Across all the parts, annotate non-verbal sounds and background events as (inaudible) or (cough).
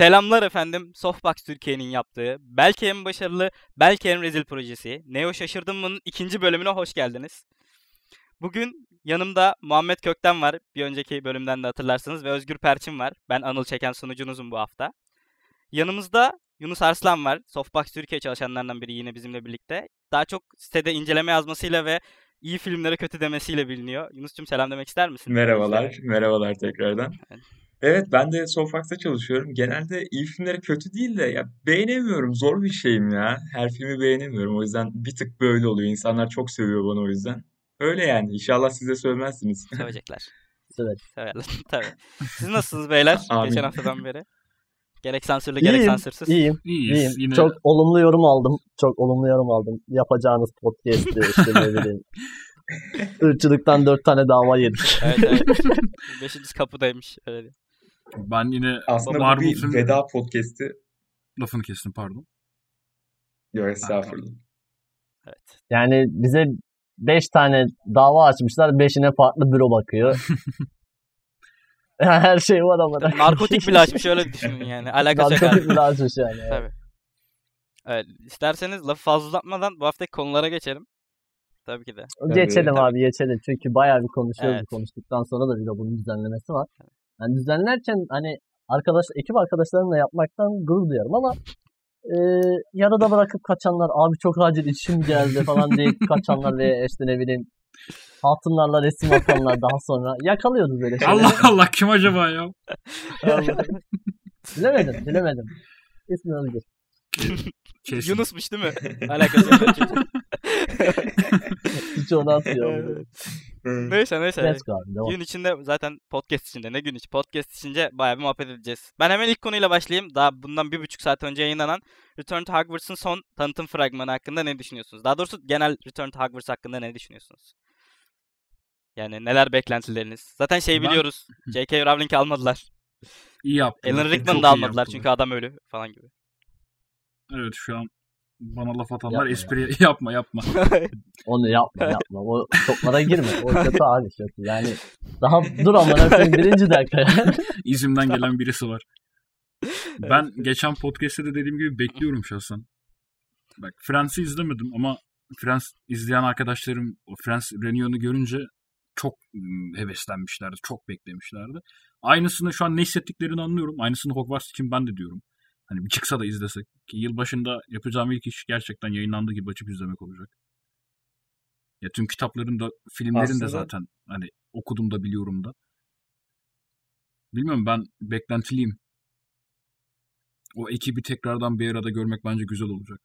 Selamlar efendim. Softbox Türkiye'nin yaptığı belki en başarılı, belki en rezil projesi Neo Şaşırdım mı'nın ikinci bölümüne hoş geldiniz. Bugün yanımda Muhammed Kökten var. Bir önceki bölümden de hatırlarsınız ve Özgür Perçin var. Ben Anıl Çeken sunucunuzum bu hafta. Yanımızda Yunus Arslan var. Softbox Türkiye çalışanlarından biri yine bizimle birlikte. Daha çok sitede inceleme yazmasıyla ve iyi filmlere kötü demesiyle biliniyor. Yunus'cum selam demek ister misin? Merhabalar, merhabalar tekrardan. Evet, ben de Sofax'ta çalışıyorum. Genelde iyi filmlere kötü değil de ya beğenemiyorum. Zor bir şeyim ya. Her filmi beğenemiyorum. O yüzden bir tık böyle oluyor. İnsanlar çok seviyor bana o yüzden. Öyle yani. İnşallah siz de söylemezsiniz. (laughs) Sevecekler. Evet. Severler. (laughs) Tabii. Siz nasılsınız beyler? Amin. Geçen haftadan beri. Gerek sansürlü gerek İyiyim, sansürsüz. iyiyim, İyiyiz. iyiyim. Yine Çok olumlu yorum aldım. Çok olumlu yorum aldım. Yapacağınız podcast'te işte ne bileyim. (laughs) Irkçılıktan dört tane dava yedik. Evet evet. Beşinci kapıdaymış. Öyle diyeyim. Ben yine Aslında bu Marvel bir film veda podcast'i. lafını kestim pardon. Yok estağfurullah. Evet. Yani bize beş tane dava açmışlar. Beşine farklı büro bakıyor. (laughs) Her şey var ama. Narkotik bile açmış öyle düşünün yani. (laughs) Alakası yok. Narkotik bile açmış yani. Tabii. Evet. İsterseniz lafı fazla uzatmadan bu haftaki konulara geçelim. Tabii ki de. Geçelim Tabii. abi geçelim. Çünkü bayağı bir konuşuyoruz. Evet. Konuştuktan sonra da bir de bunun düzenlemesi var. Yani düzenlerken hani arkadaş, ekip arkadaşlarımla yapmaktan gurur duyuyorum ama e, yarıda bırakıp kaçanlar abi çok acil işim geldi falan deyip kaçanlar ve işte ne bileyim hatunlarla resim atanlar daha sonra yakalıyoruz böyle şeyleri. Allah Allah kim acaba ya? bilemedim bilemedim. İsmi Özgür. Kesin. Yunus'muş değil mi? Alakası yok. Hiç onu atıyor. Neyse neyse. Let's go abi. Devam. Gün içinde zaten podcast içinde ne gün içi podcast içince bayağı bir muhabbet edeceğiz. Ben hemen ilk konuyla başlayayım. Daha bundan bir buçuk saat önce yayınlanan Return to Hogwarts'ın son tanıtım fragmanı hakkında ne düşünüyorsunuz? Daha doğrusu genel Return to Hogwarts hakkında ne düşünüyorsunuz? Yani neler beklentileriniz? Zaten şey Ben- biliyoruz. (laughs) J.K. Rowling'i almadılar. İyi yaptın. Alan Rickman'ı da almadılar yaptılar. çünkü adam ölü falan gibi. Evet şu an bana laf atanlar Yapma espri (laughs) yapma yapma. (laughs) Onu yapma yapma. O toplara girme. O kötü abi kötü. Yani daha dur amına koyayım birinci dakika. (laughs) İzimden gelen birisi var. Ben geçen podcast'te de dediğim gibi bekliyorum şahsen. Bak Friends'i izlemedim ama Friends izleyen arkadaşlarım Friends Reunion'u görünce çok heveslenmişlerdi. Çok beklemişlerdi. Aynısını şu an ne hissettiklerini anlıyorum. Aynısını Hogwarts için ben de diyorum. Hani bir çıksa da izlesek. Ki yılbaşında yapacağım ilk iş gerçekten yayınlandığı gibi açıp izlemek olacak. Ya tüm kitapların da filmlerin de Aslında- zaten hani okudum da biliyorum da. Bilmiyorum ben beklentiliyim. O ekibi tekrardan bir arada görmek bence güzel olacak.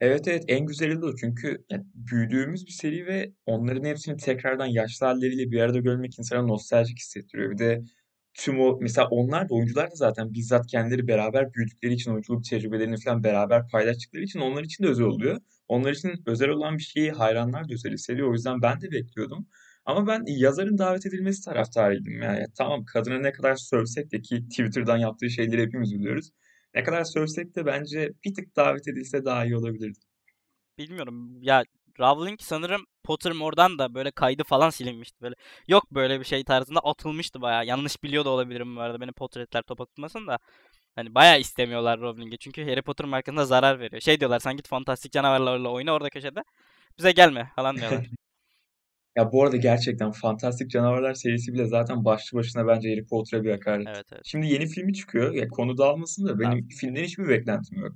Evet evet en güzeli de o çünkü ya, büyüdüğümüz bir seri ve onların hepsini tekrardan yaşlı halleriyle bir arada görmek insana nostaljik hissettiriyor. Bir de tüm o mesela onlar da oyuncular da zaten bizzat kendileri beraber büyüdükleri için oyunculuk tecrübelerini falan beraber paylaştıkları için onlar için de özel oluyor. Onlar için özel olan bir şeyi hayranlar da özel hissediyor. O yüzden ben de bekliyordum. Ama ben yazarın davet edilmesi taraftarıydım. Yani tamam kadına ne kadar sövsek de ki Twitter'dan yaptığı şeyleri hepimiz biliyoruz. Ne kadar sövsek de bence bir tık davet edilse daha iyi olabilirdi. Bilmiyorum. Ya Rowling sanırım Pottermore'dan da böyle kaydı falan silinmişti. Böyle yok böyle bir şey tarzında atılmıştı bayağı. Yanlış biliyor da olabilirim bu arada. Benim Potter'etler top atılmasın da. Hani bayağı istemiyorlar Rowling'i. Çünkü Harry Potter markasına zarar veriyor. Şey diyorlar sen git fantastik canavarlarla oyna orada köşede. Bize gelme falan diyorlar. (laughs) Ya bu arada gerçekten Fantastik Canavarlar serisi bile zaten başlı başına bence Harry Potter'a bir hakaret. evet evet. Şimdi yeni filmi çıkıyor. Ya konu dağılmasın da benim filmden hiçbir beklentim yok.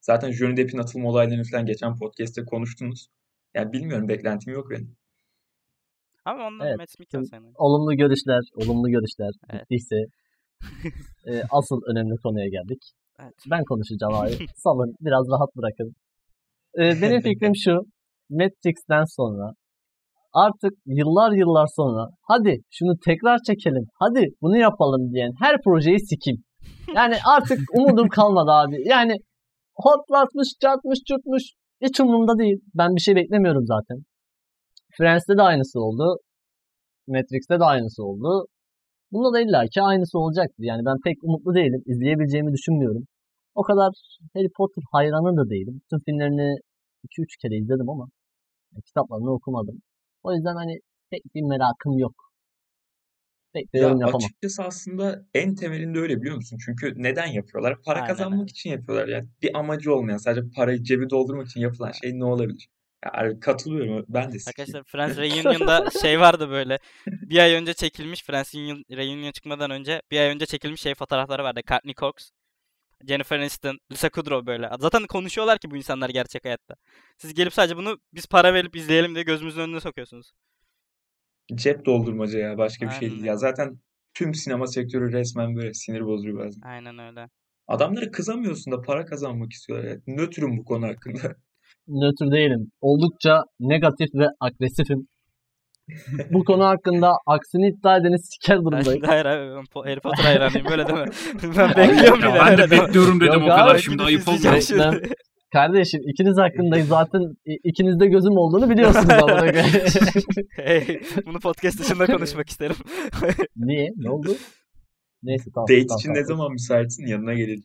Zaten Johnny Depp'in atılma olaylarını falan geçen podcast'te konuştunuz. Yani bilmiyorum beklentim yok benim. Ama ondan Evet, Matt senin. olumlu görüşler, olumlu görüşler Evet. bittiyse e, asıl önemli konuya geldik. Evet. Ben konuşacağım abi. (laughs) Salın, biraz rahat bırakın. E, benim (laughs) fikrim şu. Matrix'ten sonra artık yıllar yıllar sonra hadi şunu tekrar çekelim, hadi bunu yapalım diyen her projeyi sikeyim. Yani artık umudum kalmadı abi. Yani hotlatmış, çarpmış, çırpmış hiç umurumda değil. Ben bir şey beklemiyorum zaten. Friends'te de aynısı oldu. Matrix'te de aynısı oldu. Bunda da illaki aynısı olacaktır. Yani ben pek umutlu değilim. İzleyebileceğimi düşünmüyorum. O kadar Harry Potter hayranı da değilim. Tüm filmlerini 2-3 kere izledim ama kitaplarını okumadım. O yüzden hani pek bir merakım yok. Pek de Ya açıkçası aslında en temelinde öyle biliyor musun? Çünkü neden yapıyorlar? Para Aynen kazanmak için yapıyorlar. Yani bir amacı olmayan sadece parayı cebi doldurmak için yapılan şey ne olabilir? Yani katılıyorum. Ben de. Arkadaşlar Friends Reunion'da (laughs) şey vardı böyle. Bir ay önce çekilmiş Friends Reunion, Reunion çıkmadan önce bir ay önce çekilmiş şey fotoğrafları vardı. Courtney Cox, Jennifer Aniston, Lisa Kudrow böyle. Zaten konuşuyorlar ki bu insanlar gerçek hayatta. Siz gelip sadece bunu biz para verip izleyelim diye gözümüzün önüne sokuyorsunuz. Cep doldurmaca ya başka bir şey Aynen değil. öyle. Ya zaten tüm sinema sektörü resmen böyle sinir bozucu bazen. Aynen öyle. Adamlara kızamıyorsun da para kazanmak istiyorlar. Yani. Nötrüm bu konu hakkında. Nötr değilim. Oldukça negatif ve agresifim. Bu konu hakkında aksini iddia edeni siker Ben durumdayım. şimdi hayır abi ben Po- Harry Potter hayranıyım böyle deme. (laughs) Ben bekliyorum Ya bile. ben de öyle deme. bekliyorum dedim Yok o kadar abi, şimdi gidip ayıp olmuyor. şimdi. Kardeşim ikiniz hakkındayım (laughs) zaten ikinizde gözüm olduğunu biliyorsunuz koyayım. (laughs) Hey, bunu podcast dışında konuşmak isterim. (laughs) Niye? Ne oldu? Neyse tamam. Date tamam, için tamam. ne zaman müsaitsin yanına gelelim.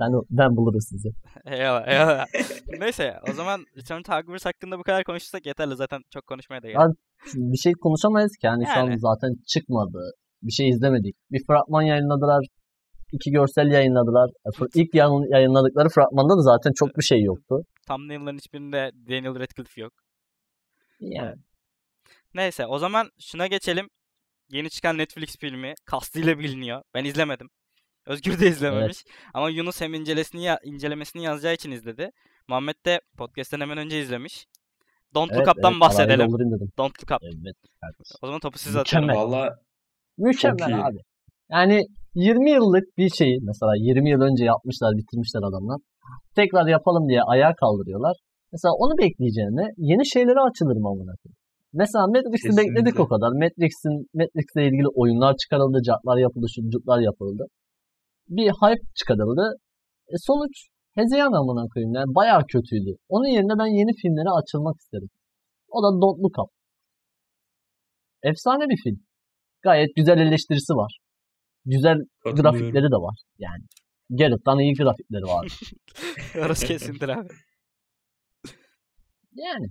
Ben, ben bulurum sizi. eyvallah, eyvallah. Neyse o zaman Return to Hogwarts hakkında bu kadar konuşursak yeterli zaten çok konuşmaya da gerek. Bir şey konuşamayız ki yani, şu an Yani. zaten çıkmadı. Bir şey izlemedik. Bir fragman yayınladılar. İki görsel yayınladılar. E, İlk yayınladıkları fragmanda da zaten çok bir şey yoktu. Thumbnail'ların hiçbirinde Daniel Radcliffe yok. Yani Neyse o zaman şuna geçelim. Yeni çıkan Netflix filmi kastıyla biliniyor. Ben izlemedim. Özgür de izlememiş. Ama Yunus hem incelesini ya- incelemesini yazacağı için izledi. Muhammed de podcast'ten hemen önce izlemiş. Don't evet, Look Up'tan evet, bahsedelim. Don't Look Up. Evet. O zaman topu size atıyorum. Mükemmel. Valla Mükemmel abi. Yani 20 yıllık bir şeyi mesela 20 yıl önce yapmışlar, bitirmişler adamlar. Tekrar yapalım diye ayağa kaldırıyorlar. Mesela onu bekleyeceğine yeni şeylere açılırım amına koyayım. Mesela Matrix'i bekledik o kadar. Matrix'in Matrix'le ilgili oyunlar çıkarıldı, cartlar yapıldı, şucuklar yapıldı. Bir hype çıkarıldı. E sonuç hezeyan amına koyayım. Yani bayağı kötüydü. Onun yerine ben yeni filmlere açılmak isterim. O da Don't Look Up. Efsane bir film. Gayet güzel eleştirisi var. Güzel grafikleri de var. Yani Geralt'tan iyi grafikleri var. (laughs) Orası kesindir abi. Yani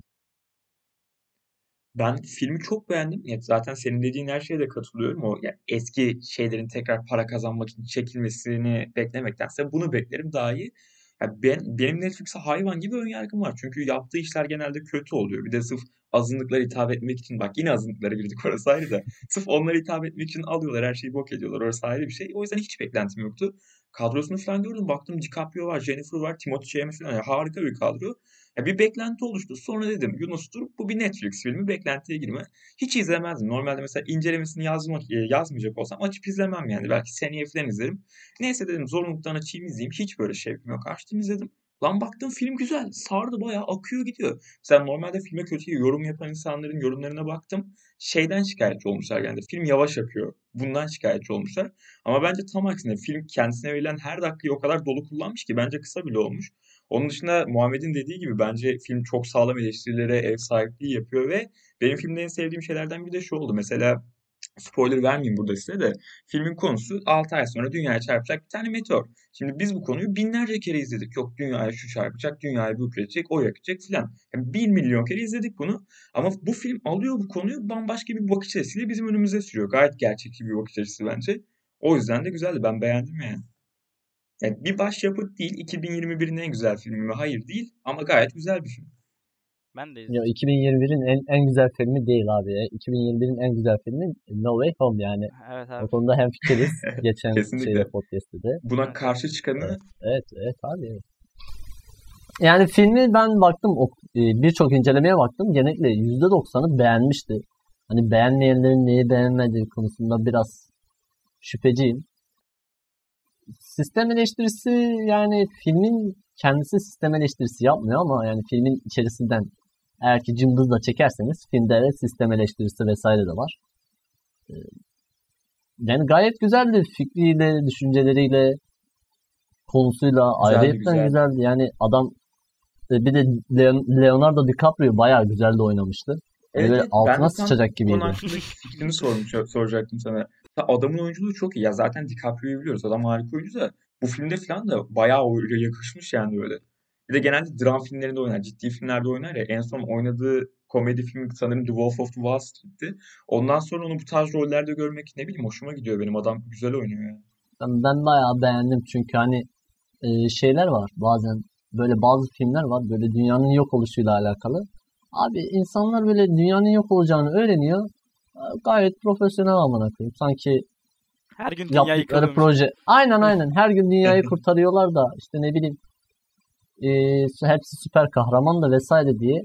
Ben filmi çok beğendim. Ya zaten senin dediğin her şeye de katılıyorum. O yani eski şeylerin tekrar para kazanmak için çekilmesini beklemektense bunu beklerim daha iyi. Ya ben, benim Netflix'e hayvan gibi önyargım var. Çünkü yaptığı işler genelde kötü oluyor. Bir de sırf azınlıklara hitap etmek için bak yine azınlıklara girdik (laughs) orası ayrı da. Sırf onlara hitap etmek için alıyorlar her şeyi bok ediyorlar. Orası ayrı bir şey. O yüzden hiç beklentim yoktu. Kadrosunu falan gördüm. Baktım DiCaprio var, Jennifer var, Timothée Chalamet falan. Ya harika bir kadro. Ya bir beklenti oluştu. Sonra dedim Yunus'tur bu bir Netflix filmi beklentiye girme. Hiç izlemezdim. Normalde mesela incelemesini yazmak e, yazmayacak olsam açıp izlemem yani. Belki seneye falan izlerim. Neyse dedim zorunluluktan açayım izleyeyim. Hiç böyle şevkim yok. Açtım izledim. Lan baktım film güzel. Sardı bayağı akıyor gidiyor. Mesela normalde filme kötü yorum yapan insanların yorumlarına baktım. Şeyden şikayetçi olmuşlar yani. Film yavaş akıyor. Bundan şikayetçi olmuşlar. Ama bence tam aksine film kendisine verilen her dakikayı o kadar dolu kullanmış ki bence kısa bile olmuş. Onun dışında Muhammed'in dediği gibi bence film çok sağlam eleştirilere ev sahipliği yapıyor ve benim filmde en sevdiğim şeylerden bir de şu oldu. Mesela spoiler vermeyeyim burada size de filmin konusu 6 ay sonra dünyaya çarpacak bir tane meteor. Şimdi biz bu konuyu binlerce kere izledik. Yok dünyaya şu çarpacak, dünyayı bükülecek, o yakacak filan. Yani 1 milyon kere izledik bunu. Ama bu film alıyor bu konuyu bambaşka bir bakış açısıyla bizim önümüze sürüyor. Gayet gerçekçi bir bakış açısı bence. O yüzden de güzeldi. Ben beğendim yani. Yani bir başyapıt değil. 2021'in en güzel filmi mi? Hayır değil. Ama gayet güzel bir film. Ben de izledim. ya 2021'in en, en güzel filmi değil abi. ya. 2021'in en güzel filmi No Way Home yani. Evet O abi. konuda hemfikiriz. (laughs) Geçen Kesinlikle. şeyde podcast'te de. Buna Evet. karşı çıkanı Evet, evet abi. Evet. Yani filmi ben baktım, e, birçok incelemeye baktım. Genellikle %90'ı beğenmişti. Hani beğenmeyenlerin neyi beğenmediği konusunda biraz şüpheciyim. Sistem eleştirisi yani filmin kendisi sistem eleştirisi yapmıyor ama yani filmin içerisinden eğer ki cımbızla çekerseniz filmde evet sistem eleştirisi vesaire de var. Ee, Yani gayet güzeldi fikriyle, düşünceleriyle, konusuyla Güzeldi, ayrıyetten güzeldi. güzeldi. Yani adam e, bir de Leon- Leonardo DiCaprio bayağı güzel de oynamıştı. Evet, böyle altına sıçacak gibiydi. fikrini sormuş, soracaktım sana. Adamın oyunculuğu çok iyi. Ya zaten DiCaprio'yu biliyoruz. Adam harika oyuncu da bu filmde falan da bayağı öyle yakışmış yani böyle. Bir de genelde dram filmlerinde oynar. Ciddi filmlerde oynar ya. En son oynadığı komedi filmi sanırım The Wolf of Wall Street'ti. Ondan sonra onu bu tarz rollerde görmek ne bileyim hoşuma gidiyor benim. Adam güzel oynuyor yani. Ben, ben bayağı beğendim çünkü hani e, şeyler var bazen böyle bazı filmler var böyle dünyanın yok oluşuyla alakalı. Abi insanlar böyle dünyanın yok olacağını öğreniyor. Gayet profesyonel amına koyayım. Sanki Her gün dünya yaptıkları proje. Aynen aynen. Her gün dünyayı (laughs) kurtarıyorlar da işte ne bileyim e, hepsi süper kahraman da vesaire diye.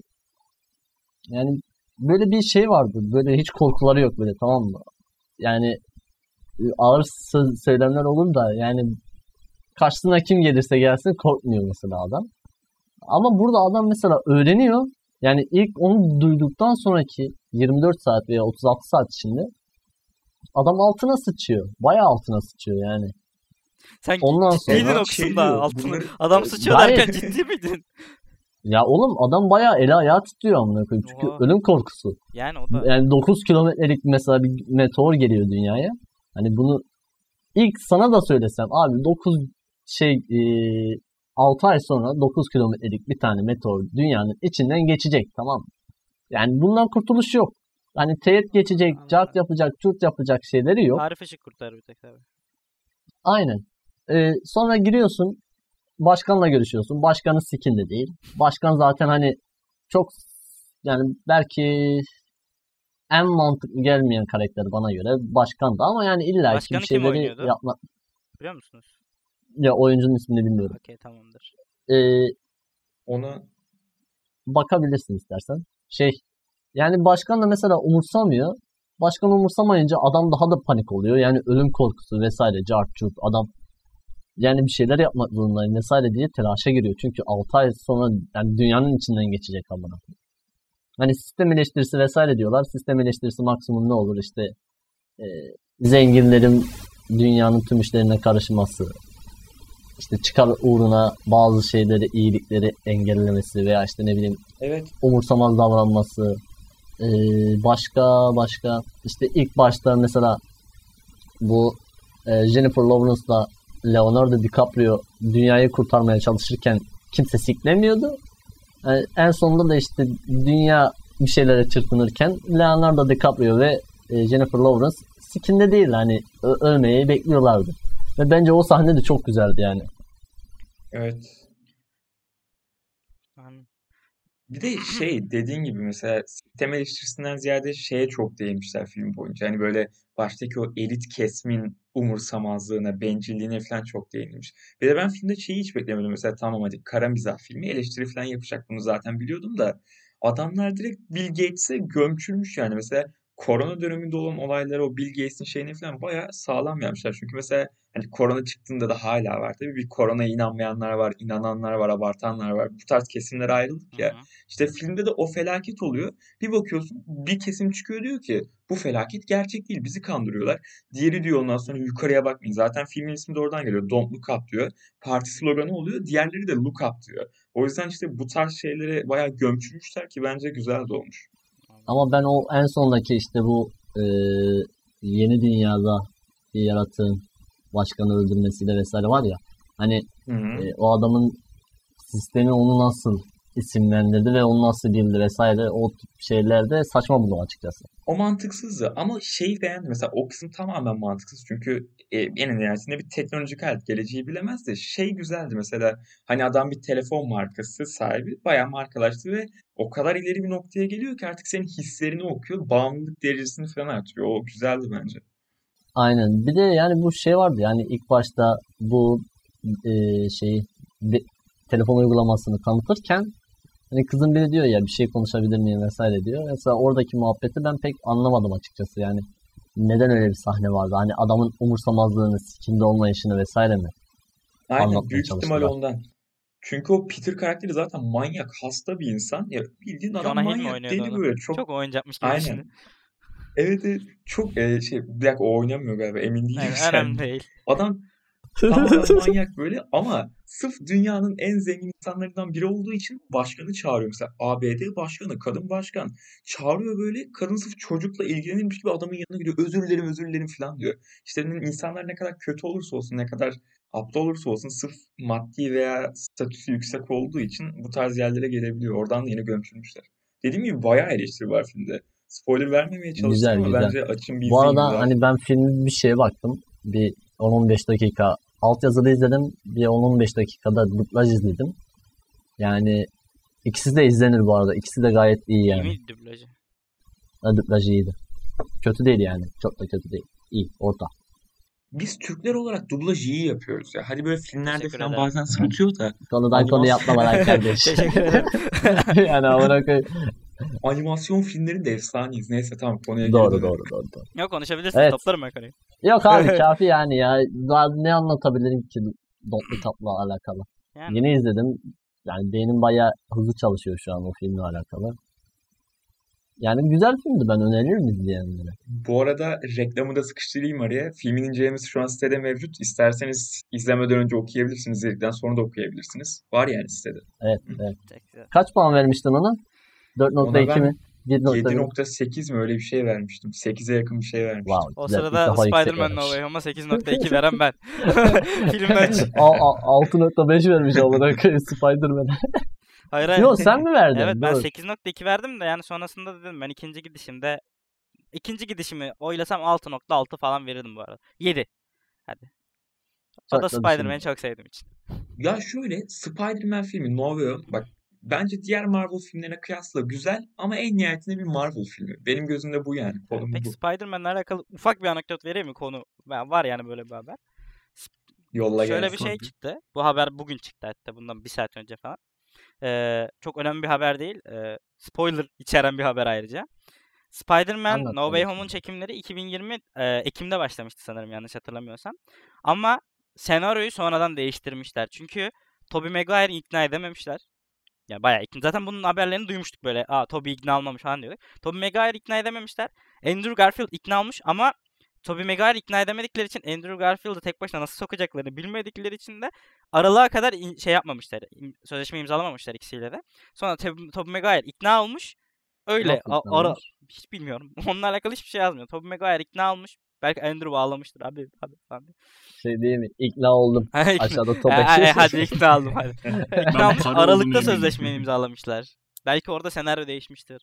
Yani böyle bir şey vardı. Böyle hiç korkuları yok böyle tamam mı? Yani e, ağır söylemler olur da yani karşısına kim gelirse gelsin korkmuyor mesela adam. Ama burada adam mesela öğreniyor. Yani ilk onu duyduktan sonraki 24 saat veya 36 saat içinde adam altına sıçıyor. Bayağı altına sıçıyor yani. Sen Ondan sonra o şey kısımda altını. Adam sıçıyor Gayet- derken ciddi miydin? Ya oğlum adam bayağı eli ayağı titriyor amına koyayım. Çünkü Oha. ölüm korkusu. Yani o da Yani 9 kilometrelik mesela bir meteor geliyor dünyaya. Hani bunu ilk sana da söylesem abi 9 şey e, 6 ay sonra 9 kilometrelik bir tane meteor dünyanın içinden geçecek tamam mı? Yani bundan kurtuluş yok. Hani teğet geçecek, Anladım. cart yapacak, çurt yapacak şeyleri yok. Arif Işık kurtarır bir tek tabii. Aynen. Ee, sonra giriyorsun, başkanla görüşüyorsun. Başkanı sikinde değil. Başkan zaten hani çok yani belki en mantıklı gelmeyen karakter bana göre başkandı ama yani illa ki bir şeyleri oynuyordu? yapma. Biliyor musunuz? Ya oyuncunun ismini bilmiyorum. Okey tamamdır. Ee, Ona bakabilirsin istersen. Şey yani başkan da mesela umursamıyor. Başkan umursamayınca adam daha da panik oluyor. Yani ölüm korkusu vesaire cart curt adam yani bir şeyler yapmak zorundayım vesaire diye telaşa giriyor. Çünkü 6 ay sonra yani dünyanın içinden geçecek amına. Hani sistem eleştirisi vesaire diyorlar. Sistem eleştirisi maksimum ne olur işte e, zenginlerin dünyanın tüm işlerine karışması, işte çıkar uğruna bazı şeyleri, iyilikleri engellemesi veya işte ne bileyim evet umursamaz davranması, ee, başka başka işte ilk başta mesela bu e, Jennifer Lawrence'la Leonardo DiCaprio dünyayı kurtarmaya çalışırken kimse siklemiyordu. Yani en sonunda da işte dünya bir şeylere çırpınırken Leonardo DiCaprio ve e, Jennifer Lawrence sikinde değil hani ölmeyi bekliyorlardı. Ve bence o sahne de çok güzeldi yani. evet. Bir de şey (clears throat) dediğin gibi mesela sistem eleştirisinden ziyade şeye çok değinmişler film boyunca. Hani böyle baştaki o elit kesmin umursamazlığına, bencilliğine falan çok değinilmiş. Bir de ben filmde şeyi hiç beklemedim. Mesela tamam hadi kara mizah filmi eleştiri falan yapacak bunu zaten biliyordum da adamlar direkt Bill Gates'e gömçürmüş yani. Mesela korona döneminde olan olayları o Bill Gates'in şeyini falan bayağı sağlam yapmışlar. Çünkü mesela hani korona çıktığında da hala var. Tabii bir koronaya inanmayanlar var, inananlar var, abartanlar var. Bu tarz kesimlere ayrıldık ya. hı hı. İşte filmde de o felaket oluyor. Bir bakıyorsun bir kesim çıkıyor diyor ki bu felaket gerçek değil bizi kandırıyorlar. Diğeri diyor ondan sonra yukarıya bakmayın. Zaten filmin ismi de oradan geliyor. Don't look up diyor. Parti sloganı oluyor. Diğerleri de look up diyor. O yüzden işte bu tarz şeylere bayağı gömçürmüşler ki bence güzel de olmuş. Ama ben o en sondaki işte bu e, yeni dünyada bir başkanı öldürmesiyle vesaire var ya. Hani Hı hı. e, o adamın sistemi onu nasıl isimlendirdi ve onu nasıl bildi vesaire o tip şeylerde saçma buldum açıkçası. O mantıksızdı ama şeyi beğendim. Mesela o kısım tamamen mantıksız. Çünkü e, en nihayetinde bir teknolojik alet geleceği bilemez de şey güzeldi mesela. Hani adam bir telefon markası sahibi bayağı markalaştı ve o kadar ileri bir noktaya geliyor ki artık senin hislerini okuyor. Bağımlılık derecesini falan artırıyor. O güzeldi bence. Aynen. Bir de yani bu şey vardı yani ilk başta bu e, şeyi de- telefon uygulamasını tanıtırken hani kızın biri diyor ya bir şey konuşabilir miyim vesaire diyor. Mesela oradaki muhabbeti ben pek anlamadım açıkçası yani. Neden öyle bir sahne vardı? Hani adamın umursamazlığını, sikimde olmayışını vesaire mi? Aynen Anlatmaya büyük ihtimal ondan. Çünkü o Peter karakteri zaten manyak, hasta bir insan. Ya bildiğin adam Jonah manyak, deli böyle. Çok Çok oyuncakmış gibi aynen. şimdi. Evet, evet. Çok e, şey bir dakika o oynamıyor galiba emin değilim Yani önemli değil. Adam tamamen manyak böyle ama sırf dünyanın en zengin insanlarından biri olduğu için başkanı çağırıyor. Mesela ABD başkanı, kadın başkan çağırıyor böyle kadın sırf çocukla ilgilenirmiş gibi adamın yanına gidiyor. Özür dilerim, özür dilerim falan diyor. İşte insanlar ne kadar kötü olursa olsun, ne kadar aptal olursa olsun sırf maddi veya statüsü yüksek olduğu için bu tarz yerlere gelebiliyor. Oradan da yine gömçürmüşler. dediğim gibi bayağı eleştiri var filmde. Spoiler vermemeye çalıştım Güzel, ama güzel. bence açın bir Bu arada güzel. hani ben filmi bir şeye baktım. Bir 10-15 dakika altyazılı izledim. Bir 10-15 dakikada dublaj izledim. Yani ikisi de izlenir bu arada. İkisi de gayet iyi İyi yani. mi dublajı? Ha, Dublaj iyiydi. Kötü değil yani. Çok da kötü değil. İyi. Orta. Biz Türkler olarak dublaj iyi yapıyoruz ya. Hadi böyle filmlerde Teşekkür falan ederim. bazen sırıtıyor da Konudan konuya Animasyon- atlamadan (laughs) kardeş. Teşekkür ederim. (laughs) yani amına koyayım. Animasyon filmlerinde efsaneyiz. Neyse tamam konuya Doğru dönelim. doğru doğru. doğru. Yok konuşabilirsin. Evet. Toplarım ben konuyu. Yok abi kafi yani ya. Daha ne anlatabilirim ki Dotlu Tap'la alakalı. Yani. Yeni izledim. Yani beynim bayağı hızlı çalışıyor şu an o filmle alakalı. Yani güzel filmdi ben öneririm izleyenlere. Bu arada reklamı da sıkıştırayım araya. Filmin incelemesi şu an sitede mevcut. İsterseniz izlemeden önce okuyabilirsiniz. İzledikten sonra da okuyabilirsiniz. Var yani sitede. Evet evet. Kaç puan vermiştin ona? 4.2 Ona ben mi? 1.1 7.8 mi öyle bir şey vermiştim. 8'e yakın bir şey vermiştim. Wow, O güzel. Sırada defa yüksek Spider-Man No vermiş. Way Home'a 8.2 veren ben. (laughs) Filmden (laughs) çık. A- a- 6.5 vermiş amına koyayım Spider-Man. (laughs) Hayır hayır. Yok sen mi verdin? Evet ben Dur. 8.2 verdim de yani sonrasında dedim ben ikinci gidişimde ikinci gidişimi oylasam 6.6 falan verirdim bu arada. 7. Hadi. O da Spider-Man'i çok sevdiğim için. Ya şöyle Spider-Man filmi No Way Home bak bence diğer Marvel filmlerine kıyasla güzel ama en nihayetinde bir Marvel filmi. Benim gözümde bu yani. Konum Peki bu. Spider-Man'le alakalı ufak bir anekdot vereyim mi konu? Var yani böyle bir haber. Yolla Şöyle gelsin. bir şey çıktı. Bu haber bugün çıktı hatta bundan bir saat önce falan. Ee, çok önemli bir haber değil. Ee, spoiler içeren bir haber ayrıca. Spider-Man Anlat No Way. Home'un çekimleri 2020 e, Ekim'de başlamıştı sanırım yanlış hatırlamıyorsam. Ama senaryoyu sonradan değiştirmişler. Çünkü Tobey Maguire'i ikna edememişler. Ya bayağı ikna. Zaten bunun haberlerini duymuştuk böyle. Aa Tobey ikna olmamış falan diyorduk. Tobey Maguire ikna edememişler. Andrew Garfield ikna olmuş ama Tobey Maguire ikna edemedikleri için Andrew Garfield'ı tek başına nasıl sokacaklarını bilmedikleri için de aralığa kadar in- şey yapmamışlar. Sözleşme imzalamamışlar ikisiyle de. Sonra Tob- Tobey Maguire ikna olmuş. Öyle Nasıl ara hiç bilmiyorum. (laughs) Onunla alakalı hiçbir şey yazmıyor. Tobey Maguire ikna olmuş. Belki Andrew bağlamıştır abi. Abi falan. Şey değil mi? İkna oldum. Aşağıda top e, hadi ikna oldum hadi. (laughs) ikna (laughs) Aralıkta sözleşmeyi imzalamışlar. Belki orada senaryo değişmiştir.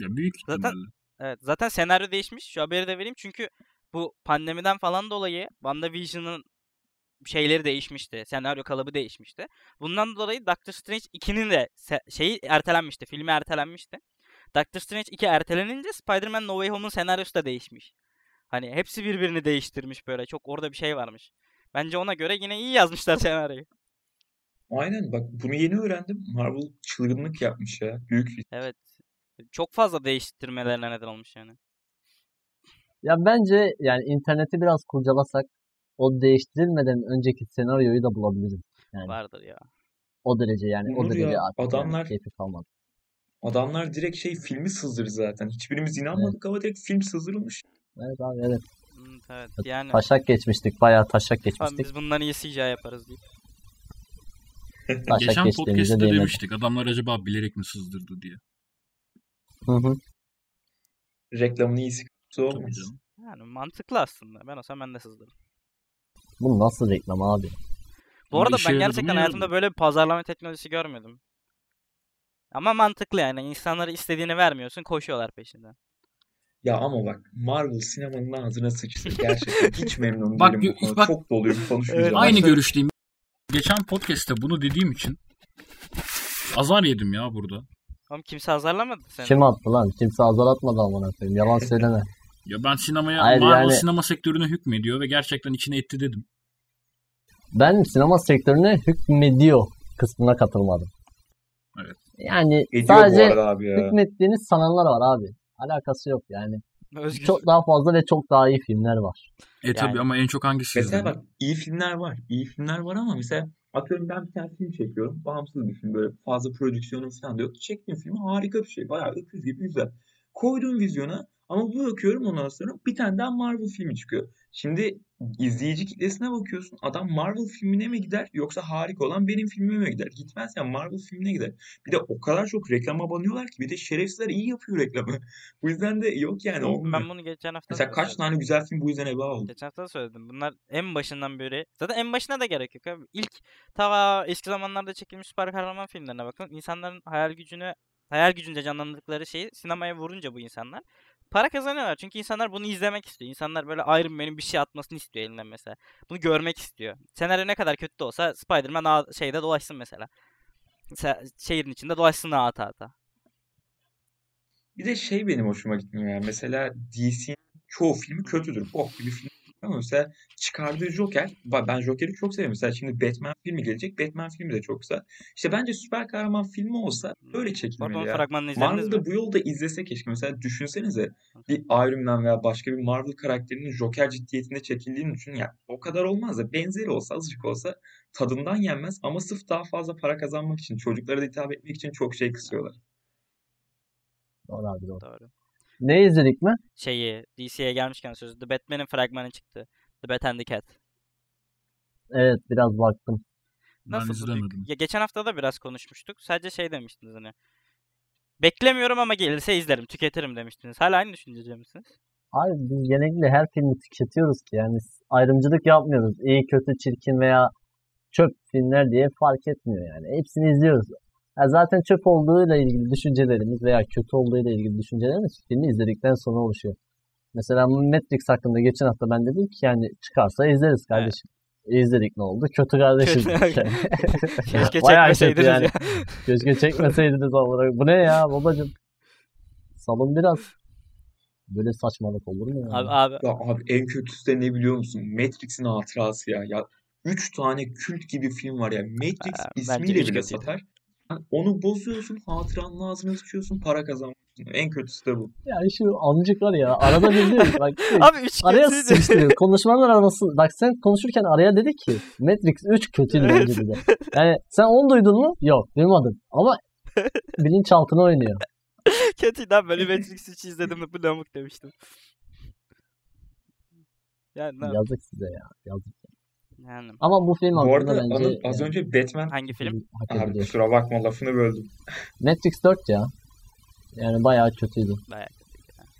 Ya büyük Zaten-. Evet zaten senaryo değişmiş. Şu haberi de vereyim çünkü bu pandemiden falan dolayı WandaVision'ın şeyleri değişmişti. Senaryo kalıbı değişmişti. Bundan dolayı Doctor Strange 2'nin de şeyi ertelenmişti. Filmi ertelenmişti. Doctor Strange 2 ertelenince Spider-Man No Way Home'un senaryosu da değişmiş. Hani hepsi birbirini değiştirmiş böyle. Çok orada bir şey varmış. Bence ona göre yine iyi yazmışlar senaryoyu. Aynen bak bunu yeni öğrendim. Marvel çılgınlık yapmış ya. Büyük bir Evet. Çok fazla değiştirmelerine neden olmuş yani. Ya bence yani interneti biraz kurcalasak o değiştirilmeden önceki senaryoyu da bulabiliriz. Yani Vardır ya. o derece yani o Olur derece ya, artık yani adamlar- keyfi kalmadı. Adamlar direkt şey filmi sızdırdı zaten. Hiçbirimiz inanmadık ama direkt film sızdırılmış. Evet abi evet. Evet yani. Taşak geçmiştik. Bayağı taşak Abi geçmiştik. biz bundan iyi CGI yaparız diye. (laughs) Taşak Geçen geçtiğimizde podcast'te değmedi. demiştik adamlar acaba bilerek mi sızdırdı diye. Hı hı. Reklamın iyisi olmaz. canım. Yani mantıklı aslında. Ben olsam ben de sızdırırım. Bu nasıl reklam abi? Bu Ama arada işe ben yaradı mı gerçekten yaradı. hayatımda böyle bir pazarlama teknolojisi görmedim. Ama mantıklı yani. İnsanlara istediğini vermiyorsun, koşuyorlar peşinden. Ya ama bak Marvel sinemanın ağzına sıçtı. Gerçekten hiç memnun Bak, değilim konuda. bak- Çok doluyum konuşmayacağım. Evet, Aynı görüşteyim. Geçen podcast'te bunu dediğim için azar yedim ya burada. Oğlum kimse azarlamadı seni. Kim attı lan? Kimse azar atmadı amına koyayım. Yalan (laughs) söyleme. Ya ben sinemaya Hayır, Marvel yani- sinema sektörüne hükmediyor ve gerçekten içine etti dedim. Ben sinema sektörüne hükmediyor kısmına katılmadım. Evet. Yani Ediyor sadece ya. hükmettiğini sananlar var abi. Alakası yok yani. Özgür. Çok daha fazla ve çok daha iyi filmler var. E tabi Yani. ama en çok hangisi Mesela bak iyi filmler var. İyi filmler var ama mesela atıyorum ben bir tane film çekiyorum. Bağımsız bir film böyle fazla prodüksiyonu falan da yok. Çektiğim film harika bir şey. Bayağı öküz gibi güzel. Koyduğum vizyona ama bir bakıyorum ondan sonra bir tane daha Marvel filmi çıkıyor. Şimdi izleyici kitlesine bakıyorsun. Adam Marvel filmine mi gider yoksa harika olan benim filmime mi gider? Gitmez ya Marvel filmine gider. Bir de o kadar çok reklama banıyorlar ki bir de şerefsizler iyi yapıyor reklamı. (laughs) Bu yüzden de yok yani olmuyor. Ben bunu geçen hafta Mesela kaç söyledim. tane güzel film bu yüzden heba oldu. Geçen hafta da söyledim. Bunlar en başından beri. Zaten en başına da gerek yok abi. İlk ta eski zamanlarda çekilmiş süper kahraman filmlerine bakın. İnsanların hayal gücünü hayal gücünde canlandırdıkları şeyi sinemaya vurunca bu insanlar para kazanıyorlar. Çünkü insanlar bunu izlemek istiyor. İnsanlar böyle Iron Man'in bir şey atmasını istiyor elinden mesela. Bunu görmek istiyor. Senaryo ne kadar kötü de olsa Spider-Man şeyde dolaşsın mesela. Se- şehrin içinde dolaşsın ata ata. Bir de şey benim hoşuma gitmiyor yani. Mesela DC'nin çoğu filmi kötüdür. Bok gibi film. Ama mesela çıkardığı Joker, ben Joker'i çok seviyorum. Mesela şimdi Batman filmi gelecek. Batman filmi de çok güzel. İşte bence süper kahraman filmi olsa böyle çekilmeli onun ya. fragmanını izlediniz mi? Marvel'da bu yolda izlese keşke. Mesela düşünsenize bir Iron Man veya başka bir Marvel karakterinin Joker ciddiyetinde çekildiğini düşün. Ya o kadar olmaz da benzeri olsa azıcık olsa tadından yenmez ama sırf daha fazla para kazanmak için çocuklara da hitap etmek için çok şey kısıyorlar. Doğru abi doğru. Doğru. Ne izledik mi? Şeyi DC'ye gelmişken sözü The Batman'in fragmanı çıktı. The Bat and the Cat. Evet biraz baktım. Ben Nasıl? izlemedim. Ya geçen hafta da biraz konuşmuştuk. Sadece şey demiştiniz hani. Beklemiyorum ama gelirse izlerim, tüketirim demiştiniz. Hala aynı düşüncede misiniz? Abi biz genellikle her filmi tüketiyoruz ki yani ayrımcılık yapmıyoruz. İyi, kötü, çirkin veya çöp filmler diye fark etmiyor yani. Hepsini izliyoruz. Ya zaten çöp olduğuyla ilgili düşüncelerimiz veya kötü olduğuyla ilgili düşüncelerimiz filmi izledikten sonra oluşuyor. Mesela Matrix hakkında geçen hafta ben dedim ki yani çıkarsa izleriz kardeşim. İzledik ne oldu? Kötü kardeşim. Kötü. Yani. (laughs) (laughs) Keşke çekmeseydiniz yani. ya. Keşke çekmeseydiniz olarak. Bu ne ya babacım? Salın biraz. Böyle saçmalık olur mu ya? Abi, abi Ya abi en kötüsü de ne biliyor musun? Matrix'in hatırası ya. Ya üç tane kült gibi film var ya. Matrix Aa, ismiyle bile satar. Onu bozuyorsun, hatıranın ağzına sıçıyorsun, para kazanmak için. En kötüsü de bu. Ya şu amcık var ya arada ki, bak (laughs) abi üç araya kötüydü. sıkıştırıyor. Konuşmalar arası bak sen konuşurken araya dedi ki Matrix 3 kötüydü Evet. bence dedi. Yani sen onu duydun mu? Yok duymadım. Ama (laughs) bilinçaltına oynuyor. Kötüydü abi. Böyle Matrix 3'ü izledim de bu lamık demiştim. Yani, ne Yazık size ya. Yazık. Yani Ama bu film Bu arada bence Anıl, az yani önce Batman... hangi film? Abi kusura bakma lafını böldüm. (laughs) Matrix 4 ya. Yani bayağı kötüydü. Bayağı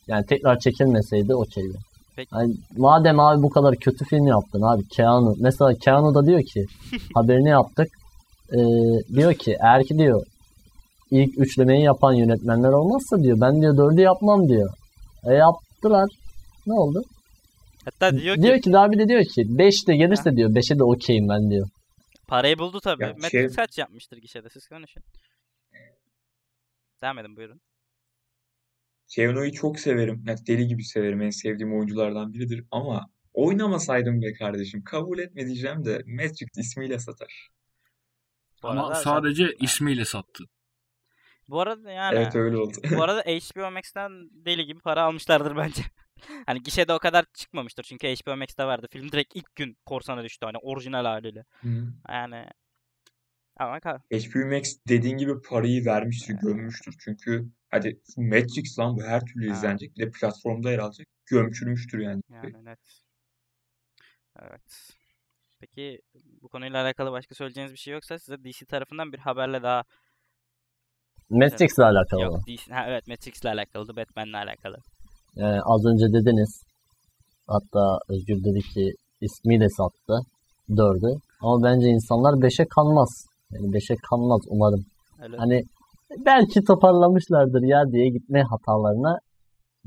Yani tekrar çekilmeseydi okeydi. Peki. Yani madem abi bu kadar kötü film yaptın abi Keanu. Mesela Keanu da diyor ki (laughs) haberini yaptık. Ee, diyor ki eğer ki diyor ilk üçlemeyi yapan yönetmenler olmazsa diyor ben diyor dördü yapmam diyor. E yaptılar. Ne oldu? Hatta diyor ki Diyor ki daha bir de diyor ki 5 de gelirse diyor 5'e de okeyim ben diyor. parayı buldu tabii. Ya Matrix şey- kaç yapmıştır gişede siz konuşun. Devam edin buyurun. Keanu'yu çok severim. Yani deli gibi severim. En sevdiğim oyunculardan biridir. Ama oynamasaydım be kardeşim. Kabul etme diyeceğim de Matrix ismiyle satar. Bu Ama sadece zaten- ismiyle sattı. Bu arada yani Evet öyle oldu. bu arada HBO Max'ten deli gibi para almışlardır bence. (laughs) hani gişede o kadar çıkmamıştır çünkü HBO Max'te vardı. Film direkt ilk gün korsana düştü hani orijinal haliyle. Hı. Yani ama kal. HBO Max dediğin gibi parayı vermiştir, gömmüştür. Çünkü hadi Matrix lan bu her türlü Ha. izlenecek. Bir de platformda yer alacak. Gömçürmüştür yani. Yani net. Evet. Peki bu konuyla alakalı başka söyleyeceğiniz bir şey yoksa size DC tarafından bir haberle daha Matrix'le alakalı yok? DC ha, evet Matrix'le alakalı, Batman'le alakalı. Yani az önce dediniz. Hatta Özgür dedi ki ismiyle sattı. Dördü. Ama bence insanlar 5'e kanmaz. Yani 5'e kanmaz umarım. Öyle. Hani belki toparlamışlardır ya diye gitme hatalarına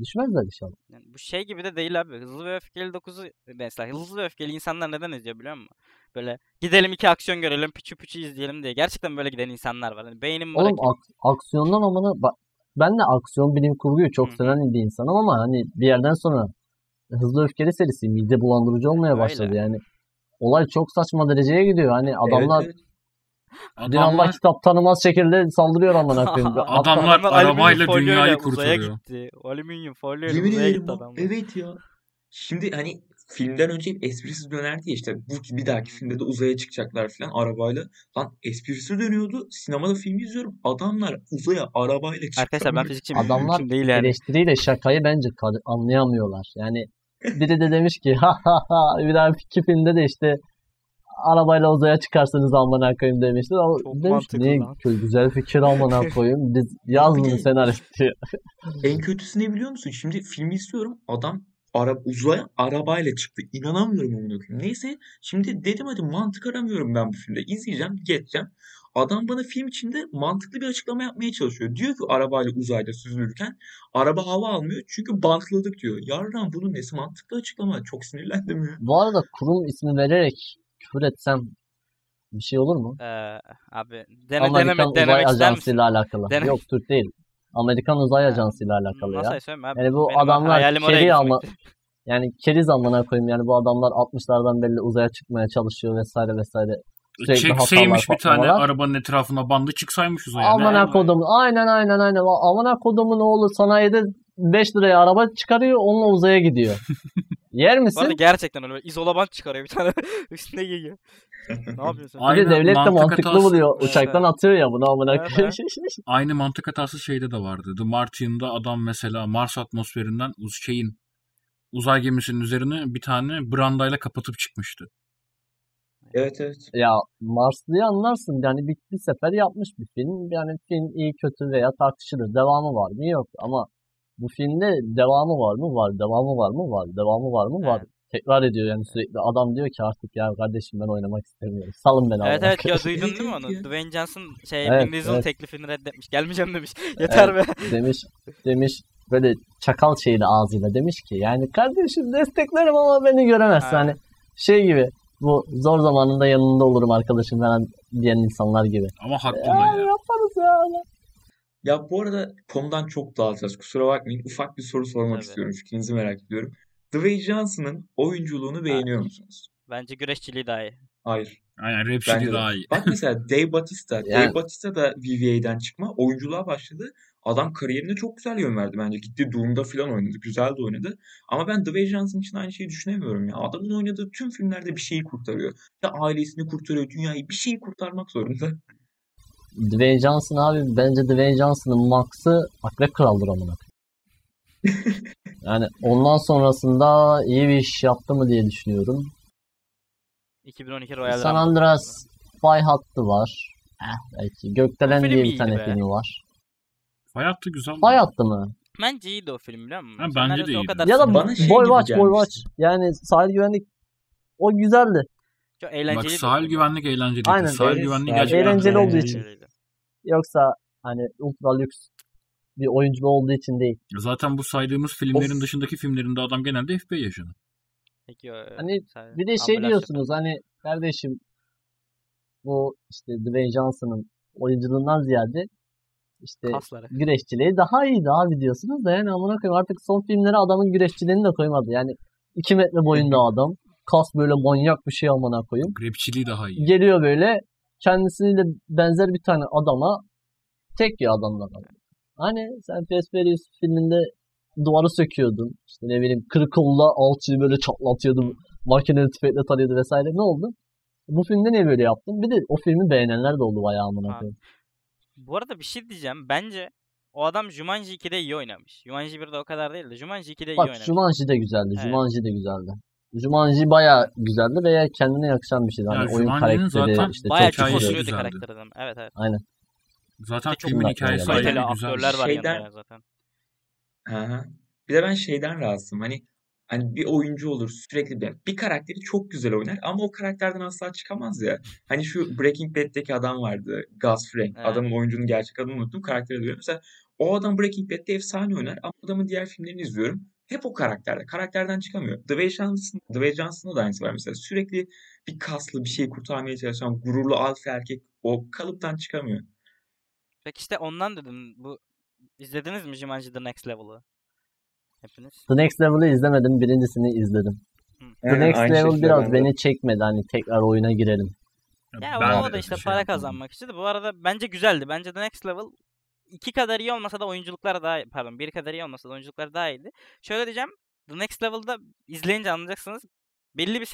düşmezler inşallah. Yani bu şey gibi de değil abi. Hızlı ve Öfkeli 9'u mesela Hızlı ve Öfkeli insanlar neden izliyor biliyor musun? Böyle gidelim iki aksiyon görelim, püçü püçü izleyelim diye. Gerçekten böyle giden insanlar var. Hani beynim Oğlum ak- aksiyondan amına bak ben de aksiyon bilim kurguyu çok Hı seven bir insanım ama hani bir yerden sonra Hızlı Öfkeli serisi mide bulandırıcı olmaya Öyle. başladı yani. Olay çok saçma dereceye gidiyor. Hani adamlar Evet, evet. Adamlar, kitap tanımaz şekilde saldırıyor amına (laughs) koyayım. Adamlar arabayla dünyayı uzaya kurtarıyor. gitti. Alüminyum folyoyla uzaya gitti adamlar. evet ya. Şimdi hani filmden önce hep esprisiz dönerdi ya işte bu bir dahaki filmde de uzaya çıkacaklar falan arabayla. Lan esprisi dönüyordu. Sinemada film izliyorum. Adamlar uzaya arabayla Arkadaşlar ben çıkıyor. fizikçi Adamlar değil yani. eleştiriyle şakayı bence anlayamıyorlar. Yani biri de demiş ki ha ha ha bir daha iki filmde de işte arabayla uzaya çıkarsınız amına koyayım demişler. O Çok demiş ne lan." kö- güzel fikir amına (laughs) koyayım. Biz yaz Bir bunu de- senarist diyor. En kötüsü ne biliyor musun? Şimdi filmi izliyorum. Adam ara, uzaya arabayla çıktı. İnanamıyorum amına koyayım. Neyse şimdi dedim hadi mantık aramıyorum ben bu filmde. İzleyeceğim, geçeceğim. Adam bana film içinde mantıklı bir açıklama yapmaya çalışıyor. Diyor ki arabayla uzayda süzülürken araba hava almıyor çünkü bantladık diyor. Yarram bunun nesi mantıklı açıklama? Çok sinirlendim ya. Bu arada kurum ismi vererek küfür etsem bir şey olur mu? Ee, abi dene, Amerikan deneme, denemek ister misin? alakalı. Dene- Yok Türk değil. Amerikan Uzay Ajansı ile alakalı ya. Abi. Yani bu Benim adamlar hayalim oraya keri ama (laughs) yani keriz amına koyayım yani bu adamlar 60'lardan belli uzaya çıkmaya çalışıyor vesaire vesaire. Sürekli Çekseymiş bir tane patlamalar. arabanın etrafına bandı çıksaymış uzaya. Ne? Amına ama- kodumun aynen aynen aynen. Amına kodumun oğlu sanayide 5 liraya araba çıkarıyor onunla uzaya gidiyor. (laughs) Yer misin? gerçekten öyle. İzolabant çıkarıyor bir tane. (laughs) Üstüne giyiyor. ne yapıyorsun? De devlet de mantık mantıklı hatası. buluyor. Uçaktan evet. atıyor ya bunu amına Evet, koyayım. (laughs) Aynı mantık hatası şeyde de vardı. The Martian'da adam mesela Mars atmosferinden uz şeyin uzay gemisinin üzerine bir tane brandayla kapatıp çıkmıştı. Evet evet. Ya Marslı'yı anlarsın. Yani bir, bir sefer yapmış bir film. Yani film iyi kötü veya tartışılır. Devamı var mı? Yok. Ama bu filmde devamı var mı? Var. Devamı var mı? Var. Devamı var mı? Var. Evet. Tekrar ediyor yani sürekli. Adam diyor ki artık ya kardeşim ben oynamak istemiyorum. Salın beni Evet evet ya koyayım." (laughs) duydun Evet, değil mi evet onu? Dwayne Johnson şey Evet, Vin Diesel evet. teklifini reddetmiş. Gelmeyeceğim demiş. Yeter be. demiş demiş böyle çakal şeyle ağzıyla demiş ki yani kardeşim desteklerim ama beni göremezsin. Hani şey gibi bu zor zamanında yanında olurum arkadaşım falan diyen insanlar gibi. Ama haklı Ya ya. yaparız ya. Ya bu arada konudan çok dağılacağız. Kusura bakmayın. Ufak bir soru sormak Tabii. istiyorum. Fikrinizi merak ediyorum. Dwayne Johnson'ın oyunculuğunu beğeniyor musunuz? Bence güreşçiliği daha iyi. Hayır. Aynen rapçiliği daha iyi. Bak mesela (laughs) Dave Bautista. Yani- Dave Bautista da VVA'den çıkma. Oyunculuğa başladı. Adam kariyerine çok güzel yön verdi bence. Gitti Doom'da falan oynadı. Güzel de oynadı. Ama ben Dwayne Johnson için aynı şeyi düşünemiyorum ya. Adamın oynadığı tüm filmlerde bir şeyi kurtarıyor. Ya ailesini kurtarıyor, dünyayı bir şeyi kurtarmak zorunda. Dwayne Johnson abi bence Dwayne Johnson'ın max'ı Akrep Kral'dır amına. koyayım. (laughs) yani ondan sonrasında iyi bir iş yaptı mı diye düşünüyorum. 2012 Royal San. Andreas Spy Hattı var. Eh, belki. Gökdelen diye bir tane be. filmi var. Hayatta güzel. Spy Hattı mı? Bence iyiydi o film biliyor musun? Ha, bence de Senaryosu iyiydi. kadar Ya da Bana şey Boy Watch, Boy Watch. Yani sahil güvenlik o güzeldi. Çok Bak eğlenceliydi. sahil güvenlik eğlenceliydi. Aynen. Sahil Evet, güvenliği sahil gerçekten Eğlenceli olduğu için. Eğlenceliydi. Yoksa hani ultra lüks bir oyuncu olduğu için değil. Zaten bu saydığımız filmlerin Of. dışındaki filmlerinde adam genelde FBI yaşadı. Peki, o, Hani sahil- Bir de şey diyorsunuz hani kardeşim bu işte Dwayne Johnson'ın oyunculuğundan ziyade işte. Kasları. güreşçiliği daha iyiydi abi diyorsunuz da yani amına koyayım artık son filmlere adamın güreşçiliğini de koymadı. Yani 2 metre boyunda (laughs) adam. Kas böyle manyak bir şey amına koyayım. Rapçiliği daha iyi. Geliyor böyle kendisiyle benzer bir tane adama tek ya adamlar. Hani sen Fast Furious filminde duvarı söküyordun. İşte ne bileyim kırık kolla alçıyı böyle çatlatıyordun. Makineli tüfekle tarıyordu vesaire. Ne oldu? Bu filmde niye böyle yaptın? Bir de o filmi beğenenler de oldu bayağı amına koyayım. Bu arada bir şey diyeceğim. Bence o adam Jumanji 2'de iyi oynamış. Jumanji 1'de o kadar değil de Jumanji 2'de iyi Bak oynamış. Jumanji de güzeldi. Evet. Jumanji de güzeldi. Jumanji bayağı güzeldi veya kendine yakışan bir şeydi. Hani oyun Jumanji'nin karakteri zaten işte Bayağı çok hikayesi güzeldi. karakter adam. Evet evet. Aynen. Zaten çok filmin güzel hikayesi. Kaliteli ayrı güzel. aktörler var Şeyden- yanında zaten. Hı hı. Bir de ben şeyden rahatsızım. Hani hani bir oyuncu olur sürekli bir, bir karakteri çok güzel oynar ama o karakterden asla çıkamaz ya. Hani şu Breaking Bad'deki adam vardı. Gus Fring. Evet. Adamın oyuncunun gerçek adını unuttum. Karakteri diyorum. Mesela o adam Breaking Bad'de efsane oynar ama adamın diğer filmlerini izliyorum. Hep o karakterde. Karakterden çıkamıyor. Dwayne Johnson, Dwayne Johnson'da da aynısı var mesela. Sürekli bir kaslı bir şey kurtarmaya çalışan gururlu alfa erkek o kalıptan çıkamıyor. Peki işte ondan dedim. Bu izlediniz mi Jumanji The Next Level'ı? Hepiniz. The Next Level'ı izlemedim. Birincisini izledim. The Aynen, Next Level biraz ben beni çekmedi. Hani tekrar oyuna girelim. Ya ben o da işte şey para yapmadım. kazanmak istedi. Bu arada bence güzeldi. Bence The Next Level iki kadar iyi olmasa da oyunculuklar daha pardon bir kadar iyi olmasa da oyunculuklar daha iyiydi. Şöyle diyeceğim. The Next Level'da izleyince anlayacaksınız. Belli bir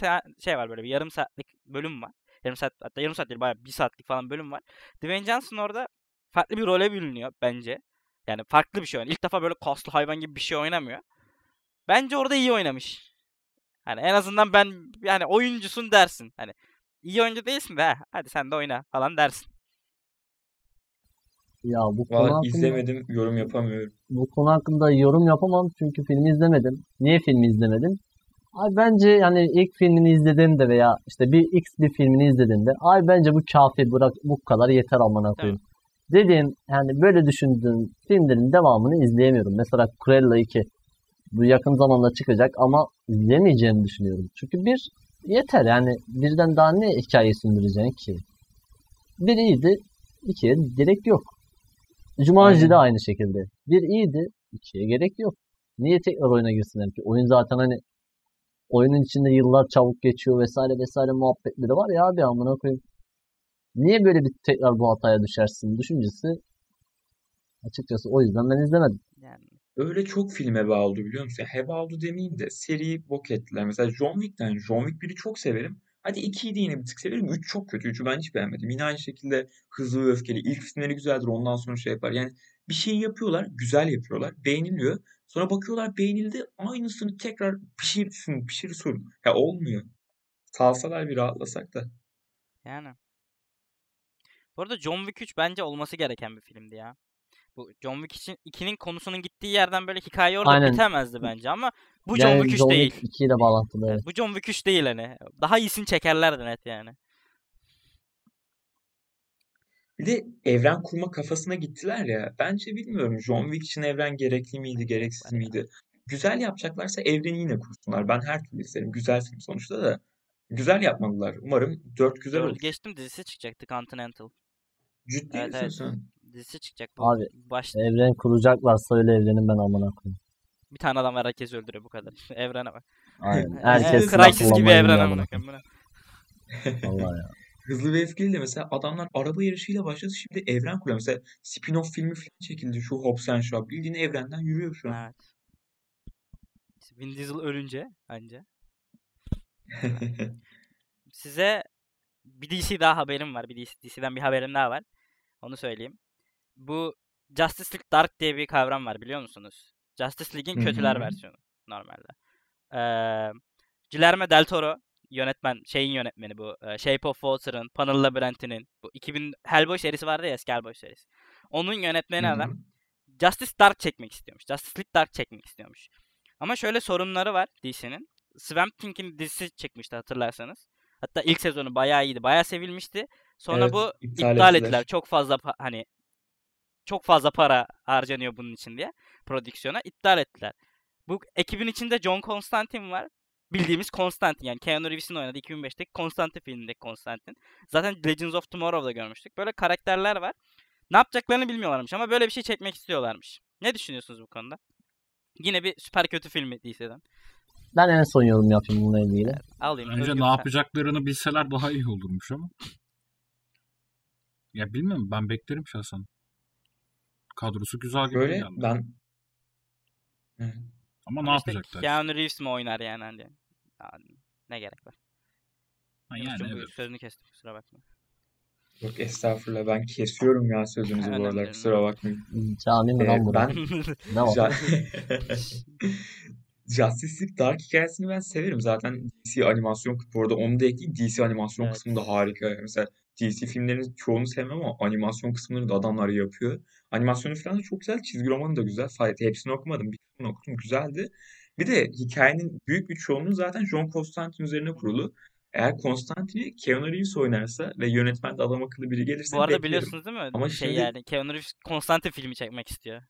şey var böyle bir yarım saatlik bölüm var. Yarım saat hatta yarım saat değil bayağı bir saatlik falan bölüm var. Dwayne Johnson orada farklı bir role bürünüyor bence. Yani farklı bir şey oynuyor. İlk defa böyle kaslı hayvan gibi bir şey oynamıyor. Bence orada iyi oynamış. Hani en azından ben yani oyuncusun dersin. Hani iyi oyuncu değilsin de "Ha, hadi sen de oyna falan dersin. Ya bu konu Valla hakkında izlemedim, yorum yapamıyorum. bu konu hakkında yorum yapamam çünkü filmi izlemedim. Niye filmi izlemedim? Ay bence yani ilk filmini izlediğimde veya işte bir X bir filmini izlediğimde ay bence bu kafi bırak bu kadar yeter amına koyayım. Dediğim yani böyle düşündüğüm filmlerin devamını izleyemiyorum. Mesela Cruella 2 bu yakın zamanda çıkacak ama izleyemeyeceğimi düşünüyorum. Çünkü bir yeter yani birden daha ne hikaye sündüreceksin ki? Bir iyiydi, ikiye gerek yok. Jumanji de aynı şekilde. Bir iyiydi, ikiye gerek yok. Niye tekrar oyuna girsinler ki? Oyun zaten hani oyunun içinde yıllar çabuk geçiyor vesaire vesaire muhabbetleri var ya abi amına koyayım. Niye böyle bir tekrar bu hataya düşersin düşüncesi açıkçası o yüzden ben izlemedim. Yani Öyle çok film heba oldu biliyor musun? Heba oldu demeyeyim de seriyi bok ettiler. Mesela John Wick'ten John Wick 1'i çok severim. Hadi 2'yi de yine bir tık severim. 3 çok kötü. 3'ü ben hiç beğenmedim. Yine aynı şekilde Hızlı ve Öfkeli. İlk filmleri güzeldir. Ondan sonra şey yapar. Yani bir şeyi yapıyorlar. Güzel yapıyorlar. Beğeniliyor. Sonra bakıyorlar beğenildi. Aynısını tekrar pişirsin, pişirsin. Ya olmuyor. Salsalar bir rahatlasak da. yani. Bu arada John Wick 3 bence olması gereken bir filmdi ya. Bu John Wick için 2'nin konusunun gittiği yerden böyle hikaye orada Aynen. bitemezdi bence ama bu John Yani Wick 3 John değil. Wick 2 ile bağlantılı evet. Bu John Wick 3 değil hani. Daha iyisini çekerlerdi net yani. Bir de evren kurma kafasına gittiler ya. Bence bilmiyorum John Wick için evren gerekli miydi, gereksiz miydi? Güzel yapacaklarsa evreni yine kursunlar. Ben her türlü isterim. Güzel film sonuçta da. Güzel yapmalılar. Umarım 4 güzel olur. geçtim dizisi çıkacaktı Continental. Ciddi Evet, misin evet. sen? Dizisi çıkacak bu. Abi Baş... evren kuracaklarsa öyle evrenin ben amına koyayım. Bir tane adam var herkes öldürüyor bu kadar. (laughs) Evrene bak. Aynen. (laughs) Herkes Crysis gibi evren amına koyayım. Vallahi ya. (laughs) Hızlı ve Öfkeli de mesela adamlar araba yarışıyla başladı. Şimdi evren kuruyor. Mesela spin-off filmi falan çekildi. Şu Hobbs and Shaw. Bildiğin evrenden yürüyor şu an. Evet. Vin Diesel ölünce anca. Size bir DC daha haberim var. Bir DC, DC'den bir haberim daha var. Onu söyleyeyim. Bu Justice League Dark diye bir kavram var biliyor musunuz? Justice League'in kötüler versiyonu normalde. Ee, Guillermo del Toro yönetmen, şeyin yönetmeni bu. Shape of Water'ın, Panel Labyrinth'inin, bu 2000 Hellboy serisi vardı ya eski Hellboy serisi. Onun yönetmeni Hı adam. Justice Dark çekmek istiyormuş. Justice League Dark çekmek istiyormuş. Ama şöyle sorunları var DC'nin. Swamp Thing'in dizisi çekmişti hatırlarsanız. Hatta ilk sezonu bayağı iyiydi. Bayağı sevilmişti. Sonra Evet, bu iptal iptal ettiler. ettiler. Çok fazla hani çok fazla para harcanıyor bunun için diye prodüksiyona iptal ettiler. Bu ekibin içinde John Constantine var. Bildiğimiz Constantine yani Keanu Reeves'in oynadığı 2005'teki Constantine filmindeki Constantine. Zaten Legends of Tomorrow'da görmüştük. Böyle karakterler var. Ne yapacaklarını bilmiyorlarmış ama böyle bir şey çekmek istiyorlarmış. Ne düşünüyorsunuz bu konuda? Yine bir süper kötü filmi DC'den. Ben en son yorum yapayım bununla ilgili. Alayım. Özgür, ne yapacaklarını bilseler daha iyi olurmuş ama. Ya bilmiyorum ben beklerim şahsen. Kadrosu güzel gibi Böyle geldi. ben Evet. Ama ne işte yapacaklar? Keanu Reeves mi oynar yani hani? Yani ne gerek var? Ha, yani evet. Sözünü kestim kusura bakma. Yok estağfurullah ben kesiyorum ya sözünüzü bu aralar kusura bakmayın. Cami mi Ee, lan burası? ben (laughs) Ne var? Ja- (laughs) Justice League Dark hikayesini ben severim. Zaten DC animasyon bu arada onu da ekleyeyim. DC animasyon Evet. kısmı da harika. Mesela DC filmlerinin çoğunu sevmem ama animasyon kısımlarını da adamlar yapıyor. Animasyonu falan da çok güzel. Çizgi romanı da güzel. Sadece hepsini okumadım. Bir kısmını okudum. Güzeldi. Bir de hikayenin büyük bir çoğunluğu zaten John Constantine üzerine kurulu. Eğer Constantine'i Keanu Reeves oynarsa ve yönetmen de adam akıllı biri gelirse Bu arada beklerim. biliyorsunuz değil mi? Ama şey şimdi- yani Keanu Reeves Constantine filmi çekmek istiyor.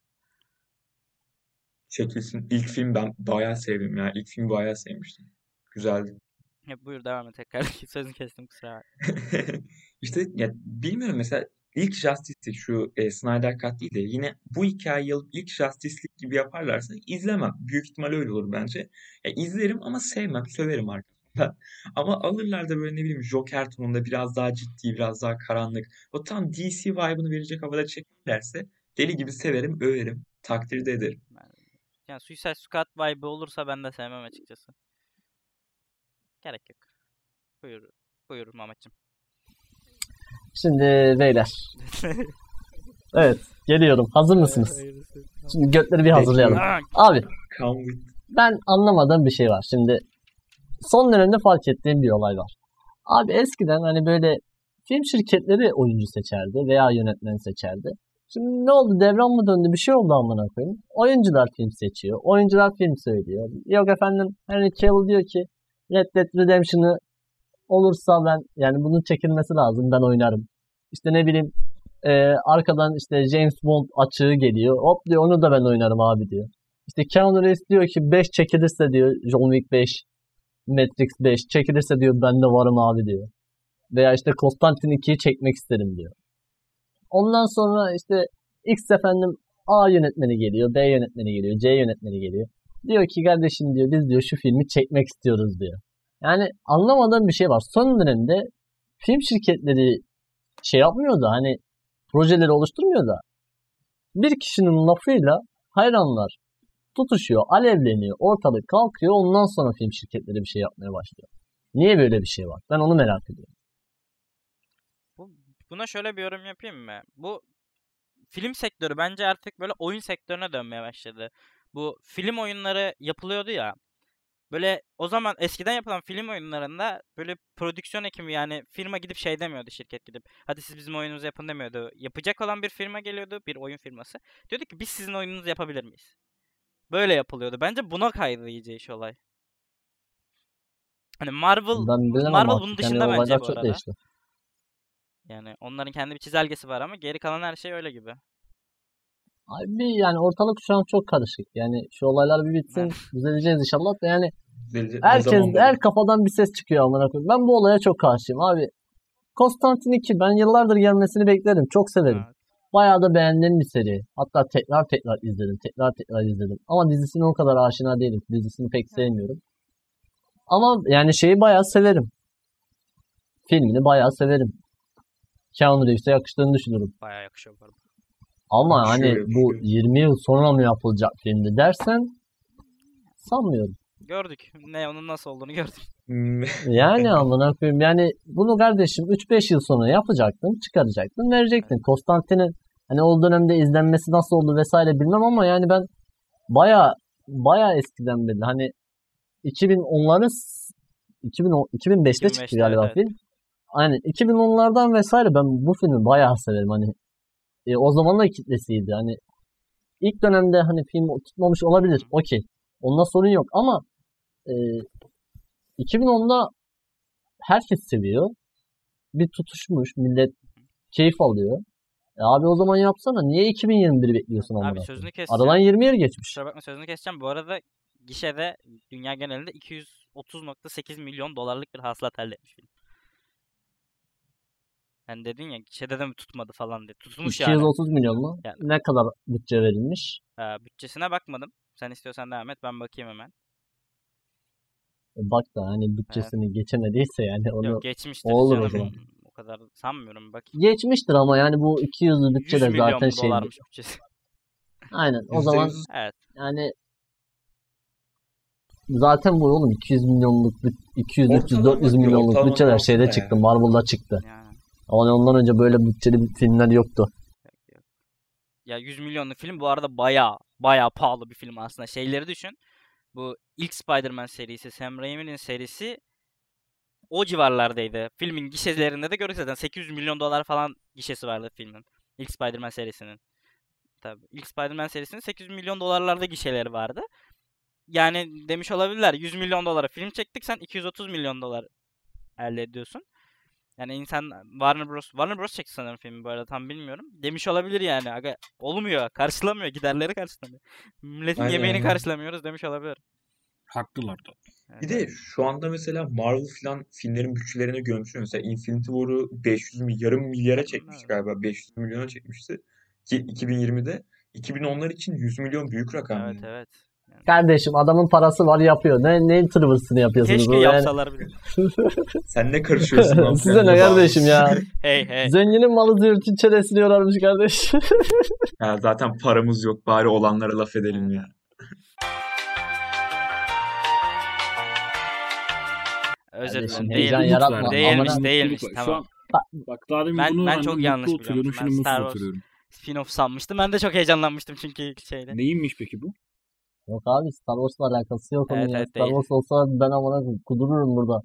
Çekilsin. İlk film ben bayağı sevdim ya. İlk filmi bayağı sevmiştim. Güzeldi. Ya buyur devam et tekrar. (laughs) Sözünü kestim kusura bakma. (laughs) İşte ya bilmiyorum mesela ilk Justice League şu e, Snyder Cut değil de yine bu hikayeyi alıp ilk Justice League gibi yaparlarsa izlemem. Büyük ihtimal öyle olur bence. Ya izlerim ama sevmem, söverim arkasından. (laughs) Ama alırlar da böyle ne bileyim Joker tonunda biraz daha ciddi, biraz daha karanlık. O tam DC vibe'ını verecek havada çekerlerse deli gibi severim, överim, takdir de ederim. Yani Suicide Squad vibe olursa ben de sevmem açıkçası. Gerek yok. Buyur. Buyur Mehmetciğim. Şimdi beyler. Evet geliyorum. Hazır mısınız? Şimdi götleri bir hazırlayalım. Abi ben anlamadığım bir şey var. Şimdi son dönemde fark ettiğim bir olay var. Abi eskiden hani böyle film şirketleri oyuncu seçerdi veya yönetmen seçerdi. Şimdi ne oldu? Devran mı döndü? Bir şey oldu amına koyayım. Oyuncular film seçiyor. Oyuncular film söylüyor. Yok efendim Henry Cavill diyor ki Red Dead Redemption'ı olursa ben yani bunun çekilmesi lazım ben oynarım. İşte ne bileyim e, arkadan işte James Bond açığı geliyor. Hop diyor onu da ben oynarım abi diyor. İşte Keanu Reeves diyor ki 5 çekilirse diyor John Wick 5, Matrix 5 çekilirse diyor ben de varım abi diyor. Veya işte Konstantin 2'yi çekmek isterim diyor. Ondan sonra işte X efendim A yönetmeni geliyor, B yönetmeni geliyor, C yönetmeni geliyor. Diyor ki kardeşim diyor biz diyor şu filmi çekmek istiyoruz diyor. Yani anlamadığım bir şey var. Son dönemde film şirketleri şey yapmıyor da hani projeleri oluşturmuyor da bir kişinin lafıyla hayranlar tutuşuyor, alevleniyor, ortalık kalkıyor. Ondan sonra film şirketleri bir şey yapmaya başlıyor. Niye böyle bir şey var? Ben onu merak ediyorum. Bu, buna şöyle bir yorum yapayım mı? Bu film sektörü bence artık böyle oyun sektörüne dönmeye başladı. Bu film oyunları yapılıyordu ya. Böyle o zaman eskiden yapılan film oyunlarında böyle prodüksiyon ekibi yani firma gidip şey demiyordu şirket gidip. Hadi siz bizim oyununuzu yapın demiyordu. Yapacak olan bir firma geliyordu bir oyun firması. Diyordu ki biz sizin oyununuzu yapabilir miyiz? Böyle yapılıyordu. Bence buna kaydı iyice iş olay. Hani Marvel Marvel bunun Yani dışında bence olaylar bu arada. değişti. Yani onların kendi bir çizelgesi var ama geri kalan her şey öyle gibi. Abi yani ortalık şu an çok karışık. Yani şu olaylar bir bitsin. Düzeleceğiz inşallah da yani Düzelecek- herkes her kafadan bir ses çıkıyor amına koyayım. Ben bu olaya çok karşıyım abi. Konstantin 2 ben yıllardır gelmesini beklerim. Çok severim. Evet. Bayağı da beğendiğim bir seri. Hatta tekrar tekrar izledim. Tekrar tekrar izledim. Ama dizisine o kadar aşina değilim. Dizisini pek sevmiyorum. Ama yani şeyi bayağı severim. Filmini bayağı severim. Keanu Reeves'e yakıştığını düşünüyorum. Bayağı yakışıyor bu arada. Ama Yakışıyor, hani bu yakışıyor. 20 yıl sonra mı yapılacak filmdi dersen sanmıyorum. Gördük. Ne onun nasıl olduğunu gördük. Hmm, (laughs) Yani amına koyayım yani bunu kardeşim 3-5 yıl sonra yapacaktın, çıkaracaktın, verecektin. Konstantin'in hani o dönemde izlenmesi nasıl oldu vesaire bilmem ama yani ben baya baya eskiden beri hani 2010'ların 2010, 2005'te 2005'te, çıktı galiba evet, film. Aynen 2010'lardan vesaire ben bu filmi bayağı severim hani e, o zaman da kitlesiydi. Hani ilk dönemde hani film tutmamış olabilir. Okey. Onda sorun yok. Ama e, 2010'da herkes seviyor. Bir tutuşmuş. Millet keyif alıyor. E abi o zaman yapsana. Niye 2021 bekliyorsun amına Abi sözünü keseceğim. Aradan 20 yıl geçmiş. Kusura bakma sözünü keseceğim. Bu arada gişede dünya genelinde 230.8 milyon dolarlık bir hasılat elde etmiş film. Hani dedin ya gişede de mi tutmadı falan diye. Tutmuş yani. 230 milyon mu? Yani. Ne kadar bütçe verilmiş? Ee, bütçesine bakmadım. Sen istiyorsan devam et. Ben bakayım hemen. E Bak da hani bütçesini geçemediyse yani onu Yok geçmiştir. olur o canım. zaman. O kadar sanmıyorum. Bak. geçmiştir ama yani bu 200'lü 100 bütçe de zaten şey. bütçesi. (laughs) Aynen o %100 zaman Evet. yani zaten bu oğlum 200 milyonluk büt- 200 300 Ortalama 400 diyor, milyonluk bütçeler şeyde aslında çıktı. yani. Marvel'da çıktı. Yani. Ama ondan önce böyle bütçeli filmler yoktu. Ya 100 milyonluk film bu arada baya baya pahalı bir film aslında. Şeyleri düşün. Bu ilk Spider-Man serisi, Sam Raimi'nin serisi o civarlardaydı. Filmin gişelerinde de gördük zaten 800 milyon dolar falan gişesi vardı filmin. İlk Spider-Man serisinin. Tabii ilk Spider-Man serisinin 800 milyon dolarlarda gişeleri vardı. Yani demiş olabilirler 100 milyon dolara film çektik sen 230 milyon dolar elde ediyorsun. Yani insan Warner Bros. Warner Bros. çekti sanırım filmi bu arada tam bilmiyorum. Demiş olabilir yani. Aga, olmuyor. Karşılamıyor. Giderleri karşılamıyor. Milletin Aynen, yemeğini aynen. karşılamıyoruz demiş olabilir. Haklılar da. Bir de şu anda mesela Marvel falan filmlerin bütçelerine görmüşsün. Mesela Infinity War'u 500 mi, yarım milyara çekmişti Evet. galiba. 500 milyona çekmişti. Ki 2020'de. 2010'lar için 100 milyon büyük rakam Evet yani. evet. Kardeşim adamın parası var yapıyor. Ne neyin tırvırsını yapıyorsunuz? keşke yapsalar bile. (laughs) Sen ne karışıyorsun lan? Size ne de kardeşim ya? (laughs) Hey hey. Zenginin malı zürtün çenesini yorarmış kardeş. (laughs) Ha, zaten paramız yok. Bari olanlara laf edelim ya. Özür dilerim. Değilmiş. yaratma. Değilmiş değilmiş. Bak, Tamam. an, bak daha demin Ben- bunu ben çok yanlış. Şimdi Ben Star Wars- oturuyorum. Spin-off sanmıştım. Ben de çok heyecanlanmıştım çünkü şeyde. Neymiş peki bu? Yok abi Star Wars'la alakası yok onun Evet, ya. evet, Star değil. Wars olsa ben amına kudururum burada.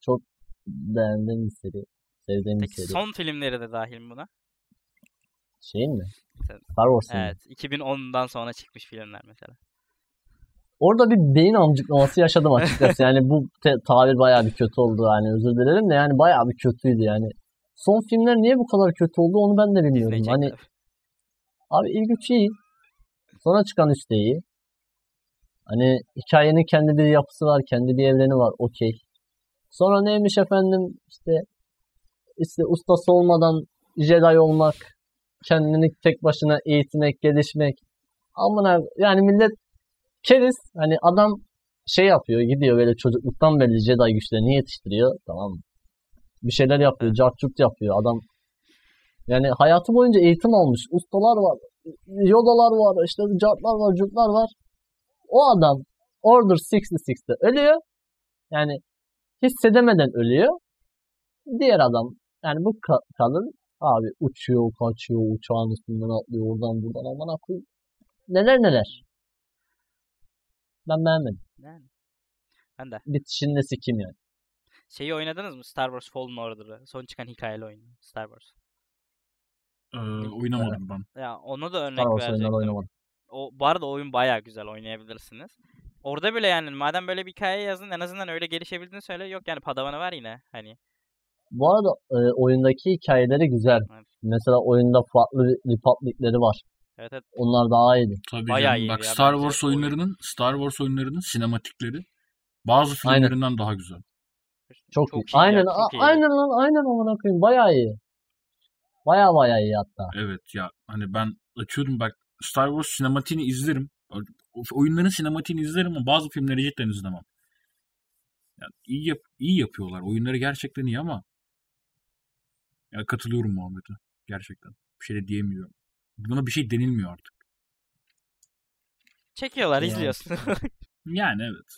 Çok beğendiğim bir seri. Sevdiğim bir Peki seri. son filmleri de dahil mi buna? Şeyin mi? Sen- Star Wars'un mu? Evet. 2010'dan sonra çıkmış filmler mesela. Orada bir beyin amcıklaması yaşadım açıkçası. (laughs) Yani bu te- tabir bayağı bir kötü oldu. Yani özür dilerim de yani bayağı bir kötüydü yani. Son filmler niye bu kadar kötü oldu onu ben de bilmiyorum. Hani abi ilk üç iyi. Sonra çıkan üç de iyi. Hani hikayenin kendi bir yapısı var, kendi bir evreni var. Okey. Sonra neymiş efendim işte işte ustası olmadan Jedi olmak, kendini tek başına eğitmek, gelişmek. Amına yani millet keriz. Hani adam şey yapıyor, gidiyor böyle çocukluktan belli Jedi güçlerini yetiştiriyor. Tamam mı? Bir şeyler yapıyor, cartçut yapıyor. Adam yani hayatı boyunca eğitim almış. Ustalar var, Yoda'lar var, işte cartlar var, curtlar var. O adam Order 66'te ölüyor. Yani hissedemeden ölüyor. Diğer adam yani bu ka- kadın abi uçuyor, kaçıyor, uçağın üstünden atlıyor, oradan buradan aman akıyım. Neler neler. Ben beğenmedim. Yani. Ben de. Bitişinde sikim yani. Şeyi oynadınız mı? Star Wars Fallen Order'ı. Son çıkan hikayeli oyun. Star Wars. Ee, oynamadım ben. Ya ona da örnek Star Wars verecektim. O, bu arada oyun bayağı güzel oynayabilirsiniz. Orada bile yani madem böyle bir hikaye yazın en azından öyle gelişebildiğini söyle. Yok yani padavanı var yine. Hani Bu arada e, oyundaki hikayeleri güzel. Evet. Mesela oyunda farklı Republic'leri var. evet evet Onlar daha iyiydi. Tabii Bayağı canım. iyiydi Bak ya Star Wars oyun. oyunlarının Star Wars oyunlarının sinematikleri bazı Aynen. filmlerinden daha güzel. Çok, iyi. iyi ya, Aynen, çok a- iyi. aynen lan, aynen amına koyayım. Bayağı iyi. Bayağı bayağı iyi hatta. Evet ya hani ben açıyorum bak Star Wars sinematiğini izlerim. Oyunların sinematiğini izlerim ama bazı filmleri cidden izlemem. Yani iyi, yap iyi yapıyorlar. Oyunları gerçekten iyi ama ya katılıyorum Muhammed'e. Gerçekten. Bir şey de diyemiyorum. Buna bir şey denilmiyor artık. çekiyorlar Yani. izliyorsun. (laughs) Yani evet.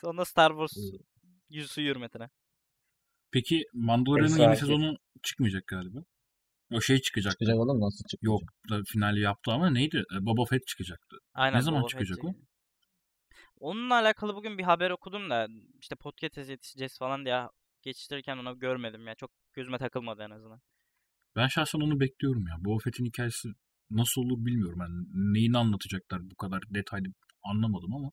Sonra Star Wars yüzü hürmetine. Peki Mandalorian'ın yeni sezonu çıkmayacak galiba. O şey çıkacak. Çıkacak oğlum nasıl çıkacak? Yok finali yaptı ama neydi? E, Boba Fett çıkacaktı. Aynen. Ne zaman Boba çıkacak Fett o? Onunla alakalı bugün bir haber okudum da işte podcast'e yetişeceğiz falan diye geçiştirirken onu görmedim ya. Çok gözüme takılmadı en azından. Ben şahsen onu bekliyorum ya. Boba Fett'in hikayesi nasıl olur bilmiyorum. Yani neyini anlatacaklar bu kadar detaylı anlamadım ama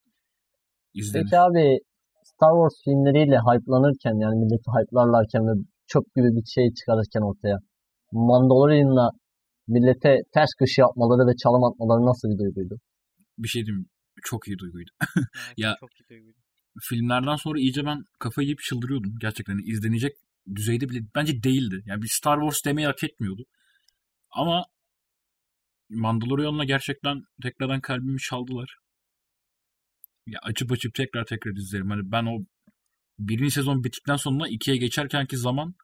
izlenir. Peki abi Star Wars filmleriyle hype'lanırken yani milleti hype'larlarken ve çöp gibi bir şey çıkarırken ortaya Mandalorian'la millete ters köşe yapmaları ve çalım atmaları nasıl bir duyguydu? Bir şey diyeyim çok iyi duyguydu. (laughs) Evet, (laughs) Ya- Çok iyi duyguydu. Filmlerden sonra iyice ben kafayı yiyip çıldırıyordum. Gerçekten hani izlenecek düzeyde bile bence değildi. Yani bir Star Wars demeyi hak etmiyordu. Ama Mandalorian'la gerçekten tekrardan kalbimi çaldılar. Ya açıp açıp tekrar tekrar izlerim. Hani ben o birinci sezon bittikten sonra ikiye geçerkenki zaman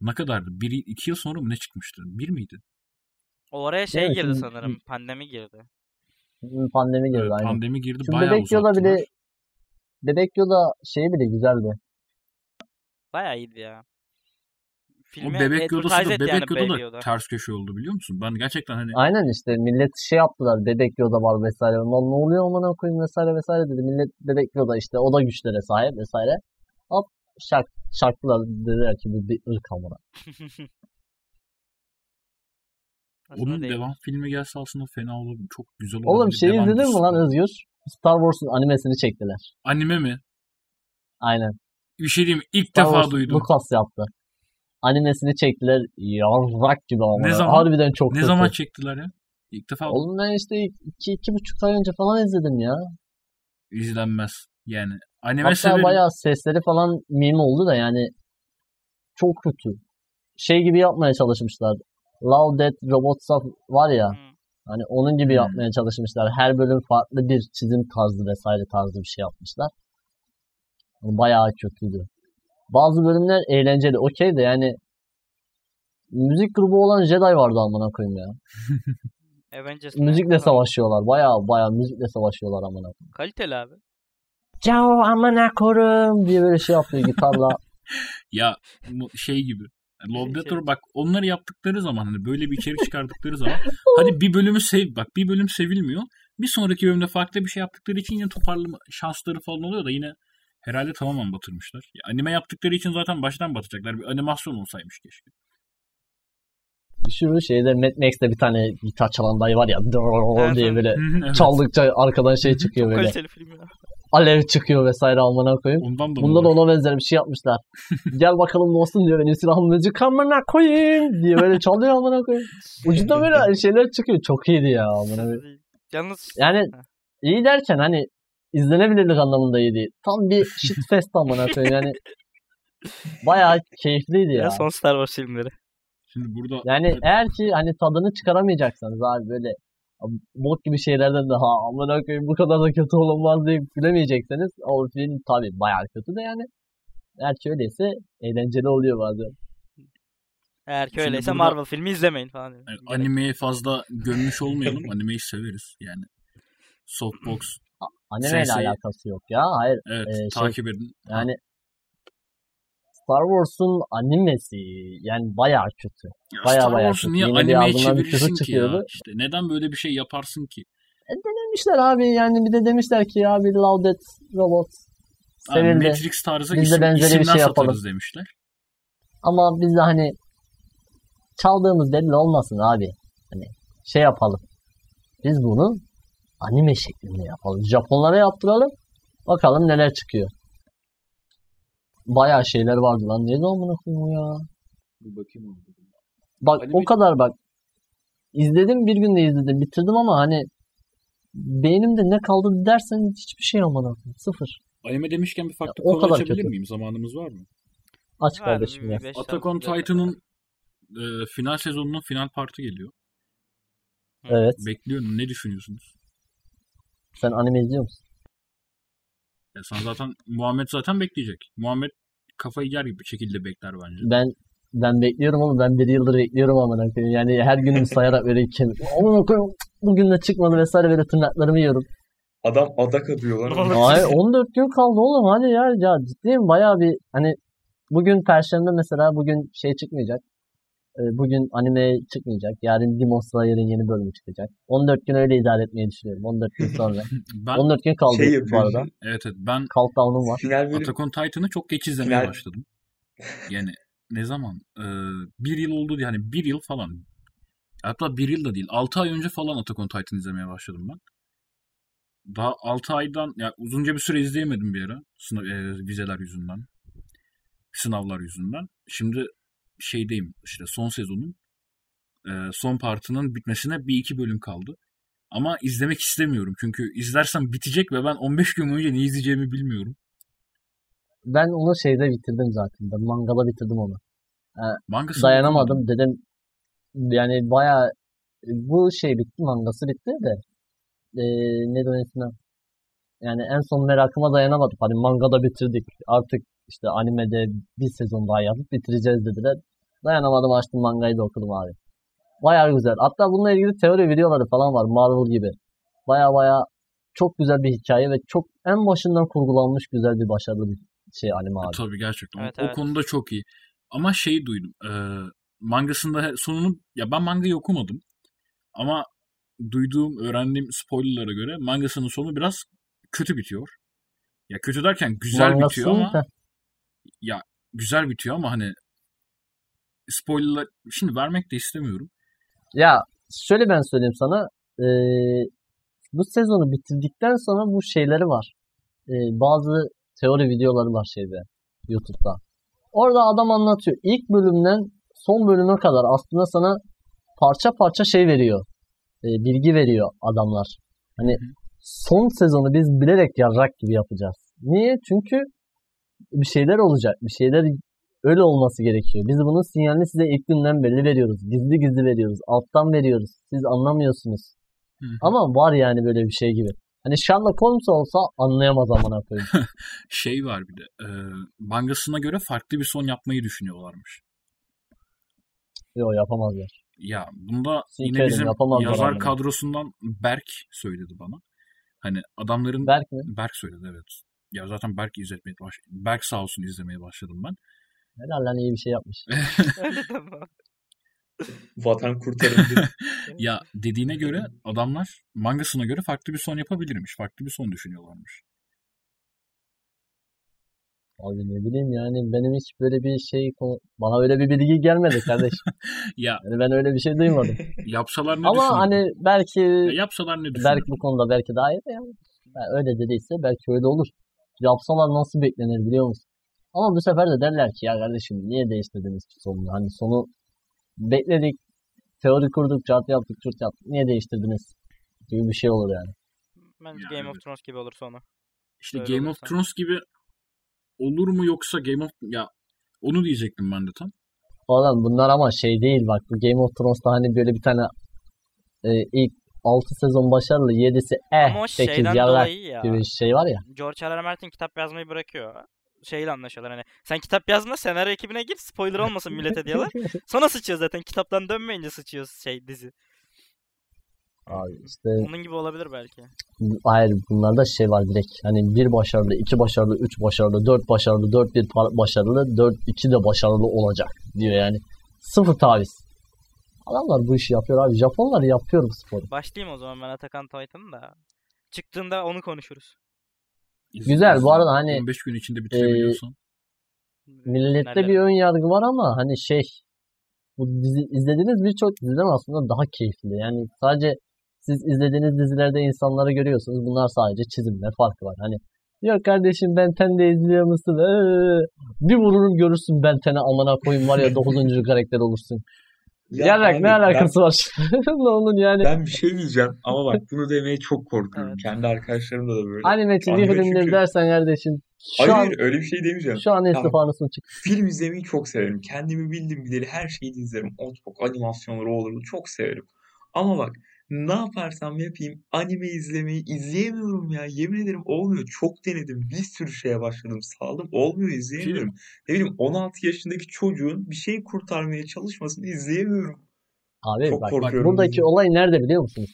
ne kadardı? Bir, iki yıl sonra mı ne çıkmıştı? Bir miydi? O araya şey Evet, girdi şimdi- sanırım. Pandemi girdi. Hı, Pandemi girdi Evet, aynen. pandemi girdi Şu bayağı Bebek uzattılar. bile Bebek Yoda şeyi bile güzeldi. Bayağı iyiydi ya. O Filme bebek Yoda'sı da bebek yani Yoda da Yoda. ters köşe oldu biliyor musun? Ben gerçekten hani Aynen işte millet şey yaptılar. Bebek Yoda var vesaire. Lan ne oluyor amına koyayım vesaire vesaire dedi. Millet Bebek Yoda işte o da güçlere sahip vesaire. Hop şark, şarkılar dediler ki bu bir ırk amına. (laughs) Onun değil. devam filmi gelse aslında fena olabilir. Çok güzel olabilir. Oğlum şey Devam izledin mi lan. Özgür? Star Wars'un animesini çektiler. Anime mi? Aynen. Bir şey diyeyim? İlk Star defa Wars duydum. Lucas yaptı. Animesini çektiler. Yarrak gibi ama. Ne zaman? Harbiden çok Ne kötü. zaman çektiler ya? İlk defa Oğlum ben işte iki, iki buçuk ay önce falan izledim ya. izlenmez. Yani anime Hatta severim. bayağı sesleri falan meme oldu da yani çok kötü. Şey gibi yapmaya çalışmışlar. Love Death Robots var ya Hı. hani onun gibi Hmm. yapmaya çalışmışlar. Her bölüm farklı bir çizim tarzı vesaire tarzı bir şey yapmışlar. Yani bayağı kötüydü. Bazı bölümler eğlenceli. Okey de yani müzik grubu olan Jedi vardı amına koyayım ya. (laughs) Avengers Müzikle savaşıyorlar. Bayağı bayağı müzikle savaşıyorlar amına koyayım. Kaliteli abi. Ciao amına korum diye böyle şey yapıyor gitarla. (laughs) Ya şey gibi. Love Death Şey- or bak onları yaptıkları zaman hani böyle bir içerik çıkardıkları zaman hadi bir bölümü sev bak bir bölüm sevilmiyor. Bir sonraki bölümde farklı bir şey yaptıkları için yine toparlama şansları falan oluyor da yine herhalde tamamen batırmışlar. Ya, anime yaptıkları için zaten baştan batacaklar. Bir animasyon olsaymış keşke. Şu şeyde Mad Max'te bir tane gitar çalan dayı var ya Evet, diye böyle evet. çaldıkça arkadan şey çıkıyor Çok böyle. kaliteli film ya. Alev çıkıyor vesaire amına koyayım. Ondan da Bunda da ona benzer bir şey yapmışlar. (laughs) Gel bakalım dostum diyor benim silahım müzik amına koyayım diye böyle çalıyor amına koyayım. (laughs) Ucunda böyle şeyler çıkıyor. Çok iyiydi ya amına koyayım. Yalnız Yani iyi derken hani izlenebilirlik anlamında iyi değil. Tam bir shitfest amına koyayım yani. (laughs) Bayağı keyifliydi ya. ya son Star Wars filmleri. Şimdi burada Yani eğer ki hani tadını çıkaramayacaksanız abi böyle bok gibi şeylerden de ha amına koyayım bu kadar da kötü olamaz deyip gülemeyecekseniz o film tabii bayağı kötü de yani. Eğer ki öyleyse eğlenceli oluyor bazen. Eğer ki öyleyse burada- Marvel filmi izlemeyin falan. yani Gerek- animeye fazla gömmüş olmayalım. (laughs) Animeyi severiz yani. Softbox Animeyle Sensei- alakası yok ya. Hayır evet Ee, şey, takip edin. yani Star Wars'un animesi yani bayağı kötü. Ya bayağı Star bayağı kötü. niye Yine animeye çevirirsin ki ya? İşte neden böyle bir şey yaparsın ki? E demişler abi yani bir de demişler ki abi Love Death Robot sevildi. Matrix tarzı Biz de isim, benzeri bir şey yapalım. demişler. Ama biz de hani çaldığımız belli olmasın abi. Hani şey yapalım. Biz bunu anime şeklinde yapalım. Japonlara yaptıralım. Bakalım neler çıkıyor. Bayağı şeyler vardı lan. Ne zaman bunu ya? Bir bakayım onu. Bak Anime- o kadar bak. İzledim bir günde izledim. Bitirdim ama hani beynimde ne kaldı dersen hiçbir şey amına koyayım. Sıfır. Anime demişken bir farklı o konu kadar açabilir kötü. miyim? Zamanımız var mı? Aç Var, kardeşim bir ya. beş Attack on dakika. Titan'ın e, final sezonunun final partı geliyor. Evet. Bekliyorum. Ne düşünüyorsunuz? Sen anime izliyor musun? Ya sen zaten Muhammed zaten bekleyecek. Muhammed kafayı yer gibi bir şekilde bekler bence. Ben ben bekliyorum ama ben bir yıldır bekliyorum koyayım. Yani her günümü sayarak böyle. Amına koyayım. Bugün de çıkmadı vesaire böyle tırnaklarımı yiyorum. Adam adak atıyor lan. Ay 14 gün kaldı oğlum hadi ya. Ya ciddiyim bayağı bir hani bugün perşembe mesela bugün şey çıkmayacak. Ee, Bugün anime çıkmayacak. Yarın Demon Slayer'ın yeni bölümü çıkacak. 14 gün öyle idare etmeyi düşünüyorum. 14 gün sonra. (laughs) Ben 14 gün kaldı Şey bu arada. evet evet ben Countdown'um var. Final bölüm Attack on Titan'ı çok geç izlemeye Final- başladım. Yani ne zaman? Ee, bir yıl oldu diye hani bir yıl falan. Hatta bir yıl da değil. Altı ay önce falan Attack on Titan izlemeye başladım ben. Daha altı aydan ya uzunca bir süre izleyemedim bir ara. Sınav, e, vizeler yüzünden. Sınavlar yüzünden. Şimdi şeydeyim işte son sezonun e, son partının bitmesine bir iki bölüm kaldı. Ama izlemek istemiyorum. Çünkü izlersem bitecek ve ben 15 gün boyunca ne izleyeceğimi bilmiyorum. Ben onu şeyde bitirdim zaten. Ben mangada bitirdim onu. Mangasını Dayanamadım okumadım. dedim. Yani bayağı bu şey bitti mangası bitti de e, ne ismi? Yani en son merakıma dayanamadım. Hani mangada bitirdik. Artık işte animede bir sezon daha yapıp bitireceğiz dediler. Dayanamadım açtım mangayı da okudum abi. Bayağı güzel. Hatta bununla ilgili teori videoları falan var Marvel gibi. Bayağı bayağı çok güzel bir hikaye ve çok en başından kurgulanmış güzel bir başarılı bir şey anime E, abi. Tabii gerçekten. O- Evet, o evet. konuda çok iyi. Ama şey duydum. E, mangasında sonunu ya ben mangayı okumadım. Ama duyduğum, öğrendiğim spoilerlara göre mangasının sonu biraz kötü bitiyor. Ya kötü derken güzel Mangası- bitiyor ama ya güzel bitiyor ama hani spoilerlar şimdi vermek de istemiyorum. Ya şöyle ben söyleyeyim sana. Ee, bu sezonu bitirdikten sonra bu şeyleri var. Ee, bazı teori videoları var şeyde YouTube'da. Orada adam anlatıyor. İlk bölümden son bölüme kadar aslında sana parça parça şey veriyor. Ee, bilgi veriyor adamlar. Hani son sezonu biz bilerek yarrak gibi yapacağız. Niye? Çünkü bir şeyler olacak. Bir şeyler öyle olması gerekiyor. Biz bunun sinyalini size ilk günden belli veriyoruz. Gizli gizli veriyoruz. Alttan veriyoruz. Siz anlamıyorsunuz. Hı. Ama var yani böyle bir şey gibi. Hani Sherlock Holmes olsa anlayamaz amına koyayım. (laughs) Şey var bir de. E, mangasına göre farklı bir son yapmayı düşünüyorlarmış. Yok yapamazlar. Ya bunda yine Sikerim, bizim yazar kadrosundan Berk söyledi bana. Hani adamların Berk mi? Berk söyledi evet. Ya zaten Berk izletmeye baş Berk sağ olsun izlemeye başladım ben. Helal lan iyi bir şey yapmış. (laughs) Öyle deme. Vatan kurtarıldı. (laughs) ya dediğine göre adamlar mangasına göre farklı bir son yapabilirmiş. Farklı bir son düşünüyorlarmış. Abi ne bileyim yani benim hiç böyle bir şey bana öyle bir bilgi gelmedi kardeşim. (laughs) Ya Yani ben öyle bir şey duymadım. yapsalar ne Ama hani belki Ya yapsalar ne düşünürdün? belki bu konuda belki daha iyi de yani. Yani öyle dediyse belki öyle olur. Yapsalar nasıl beklenir biliyor musun? Ama bu sefer de derler ki ya kardeşim niye değiştirdiniz ki sonunu? Hani sonu bekledik, teori kurduk, çart yaptık, çurt yaptık. Niye değiştirdiniz? Gibi bir şey olur yani. Bence Ya Game of. Thrones gibi olur sonu. İşte Öyle Game of olursa. Thrones gibi olur mu yoksa Game of ya onu diyecektim ben de tam. Oğlum bunlar ama şey değil bak bu Game of Thrones'ta hani böyle bir tane e, ilk 6 sezon başarılı 7'si eh Ama o 8 şeyden yarrak ya. gibi şey var ya. George R. R. Martin kitap yazmayı bırakıyor. Şeyle anlaşıyorlar hani. Sen kitap yazma senaryo ekibine gir spoiler olmasın millete diyorlar. (laughs) Sonra sıçıyor zaten. Kitaptan dönmeyince sıçıyor şey dizi. Abi işte Onun gibi olabilir belki. hayır bunlarda şey var direkt hani bir başarılı, iki başarılı, üç başarılı, dört başarılı, dört bir başarılı, dört iki de başarılı olacak diyor yani. Sıfır taviz. Adamlar bu işi yapıyor abi. Japonlar yapıyor bu sporu. Başlayayım o zaman ben Attack on Titan'ı da. Çıktığında onu konuşuruz. Güzel, bu arada hani, 15 gün içinde bitirebiliyorsan. Millette Nerelere? bir ön yargı var ama hani şey bu dizi, izlediğiniz birçok diziden aslında daha keyifli. Yani sadece siz izlediğiniz dizilerde insanları görüyorsunuz. Bunlar sadece çizimle farkı var. Hani yok kardeşim Ben de izliyor musun? Ee, bir vururum görürsün Ben Ten'e amına koyayım var ya 9. (laughs) karakter olursun. Ya Yarrak abi ne ben- alakası var? (laughs) ne onun yani? Ben bir şey diyeceğim ama bak bunu demeye çok korkuyorum. Evet. Kendi arkadaşlarımda da böyle. Anime çizgi filmleri çünkü- dersen kardeşim şu Hayır an öyle bir şey demeyeceğim. şu an Tamam. istifanısın çık. Film izlemeyi çok severim. Kendimi bildim bileli her şeyi izlerim. Otbok, animasyonları olur çok severim. Ama bak ne yaparsam yapayım anime izlemeyi izleyemiyorum ya. Yemin ederim olmuyor. Çok denedim. Bir sürü şeye başladım. Saldım. Olmuyor izleyemiyorum. Ne bileyim 16 yaşındaki çocuğun bir şey kurtarmaya çalışmasını izleyemiyorum. Abi Çok bak, bak buradaki olay nerede biliyor musunuz?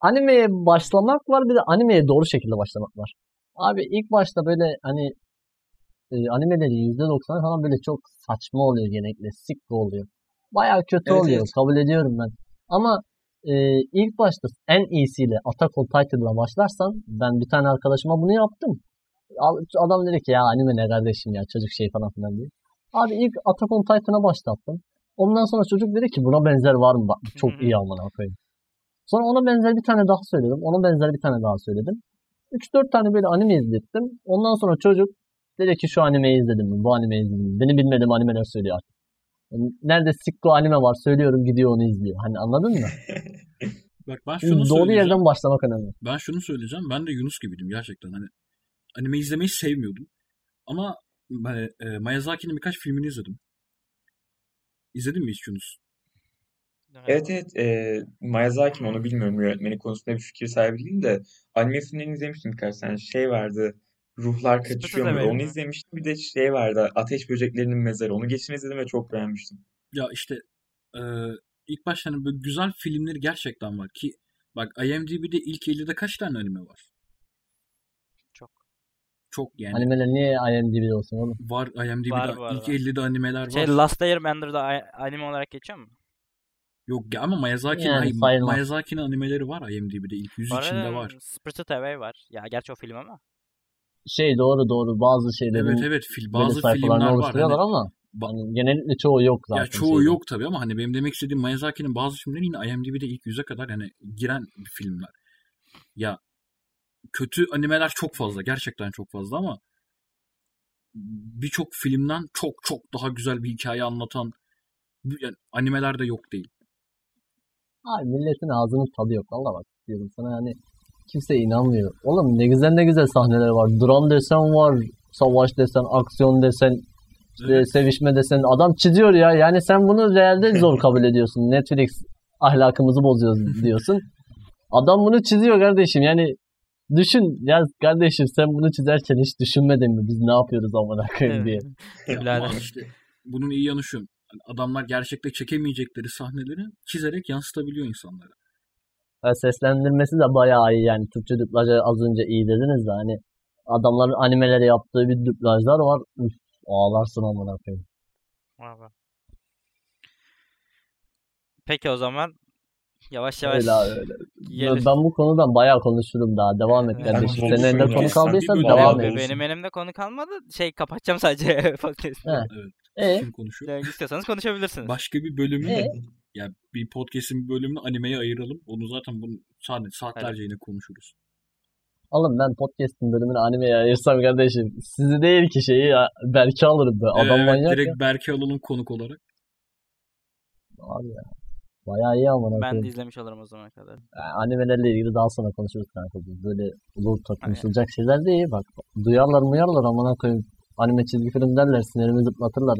Animeye başlamak var bir de animeye doğru şekilde başlamak var. Abi ilk başta böyle hani e, animelerin %90 falan böyle çok saçma oluyor genellikle. Sikko oluyor. Bayağı kötü Evet, oluyor. evet. Kabul ediyorum ben. Ama e, ilk başta en iyisiyle Attack on Titan'la başlarsan ben bir tane arkadaşıma bunu yaptım. Adam dedi ki ya anime ne kardeşim ya çocuk şey falan filan diye. Abi ilk Attack on Titan'a başlattım. Ondan sonra çocuk dedi ki buna benzer var mı? Bak çok iyi amına koyayım. Sonra ona benzer bir tane daha söyledim. Ona benzer bir tane daha söyledim. 3-4 tane böyle anime izlettim. Ondan sonra çocuk dedi ki şu animeyi izledim mi? Bu animeyi izledim mi? Beni bilmediğim animeler söylüyor artık. Yani Nerede sikko anime var söylüyorum gidiyor onu izliyor. Hani anladın mı? (laughs) Bak ben şunu doğru söyleyeceğim. yerden başlamak önemli. Ben şunu söyleyeceğim. Ben de Yunus gibiydim gerçekten. Hani anime izlemeyi sevmiyordum. Ama ben, e, Miyazaki'nin birkaç filmini izledim. İzledin mi hiç Yunus? Evet evet. E, Miyazaki mi onu bilmiyorum. Yönetmeni konusunda bir fikir sahibi değilim de anime filmlerini izlemiştim birkaç tane. Şey vardı. Ruhlar muydu? Away Onu mi? izlemiştim. Bir de şey vardı. Ateş Böceklerinin Mezarı. Onu geçen izledim ve çok beğenmiştim. Ya işte e, ilk başta hani böyle güzel filmleri gerçekten var ki bak IMDb'de ilk 50'de kaç tane anime var? Çok. Çok yani. Animeler niye IMDb'de olsun oğlum? Var IMDb'de Var, var, ilk var. 50'de animeler var. Şey Last Airbender'da anime olarak geçiyor mu? Yok ya ama Miyazaki'nin Yani. Miyazaki'nin animeleri var IMDb'de ilk 100 Bu içinde var. Spirited Away var. Ya gerçi o film ama. Şey doğru doğru bazı şeylerin Evet evet fil, bazı filmler var. Hani, ama hani genellikle çoğu yok zaten. ya çoğu şeyde. yok tabii ama hani benim demek istediğim Miyazaki'nin bazı filmleri yine IMDb'de ilk 100'e kadar yani giren filmler. Ya kötü animeler çok fazla. Gerçekten çok fazla ama birçok filmden çok çok daha güzel bir hikaye anlatan yani animeler de yok değil. Abi milletin ağzının tadı yok. Valla bak diyorum sana yani kimse inanmıyor. Oğlum ne güzel ne güzel sahneler var. Dram desen var. Savaş desen, aksiyon desen, işte Evet. sevişme desen. Adam çiziyor ya. Yani sen bunu realde (laughs) zor kabul ediyorsun. Netflix ahlakımızı bozuyor diyorsun. Adam bunu çiziyor kardeşim. Yani düşün ya kardeşim sen bunu çizerken hiç düşünmedin mi? Biz ne yapıyoruz amına koyayım diye. (laughs) Ya işte bunun iyi yanı şu. Hani adamlar gerçekte çekemeyecekleri sahneleri çizerek yansıtabiliyor insanlara. Ya seslendirmesi de bayağı iyi yani. Türkçe dublajı az önce iyi dediniz de hani adamların animelere yaptığı bir dublajlar var. Üf, ağlarsın amına koyayım. Abi. Peki o zaman Yavaş yavaş Öyle abi öyle. gelir. Ben, bu konudan bayağı konuşurum daha. Devam et kardeşim. Senin elinde konu kaldıysa devam et. Benim elimde konu kalmadı. Şey kapatacağım sadece (laughs) podcast'ı. Evet. E, Kim konuşuyor? Yani istiyorsanız konuşabilirsiniz. Başka bir bölümü E? Ya bir podcast'in bir bölümünü animeye ayıralım. Onu zaten bunu saat- saatlerce Evet. yine konuşuruz. oğlum ben podcast'in bölümünü animeye ayırsam kardeşim. Sizi değil ki şeyi ya, Berk'i alırım ben. Adam Evet, manyak direkt ya. Berk'i alalım konuk olarak. Abi ya. Bayağı iyi ama. Ben de izlemiş olurum o zamana kadar. Yani animelerle ilgili daha sonra konuşuruz kanka. Böyle olur konuşulacak şeyler değil. Bak duyarlar muyarlar amına koyayım. Anime çizgi film derler. Sinirimi zıplatırlar.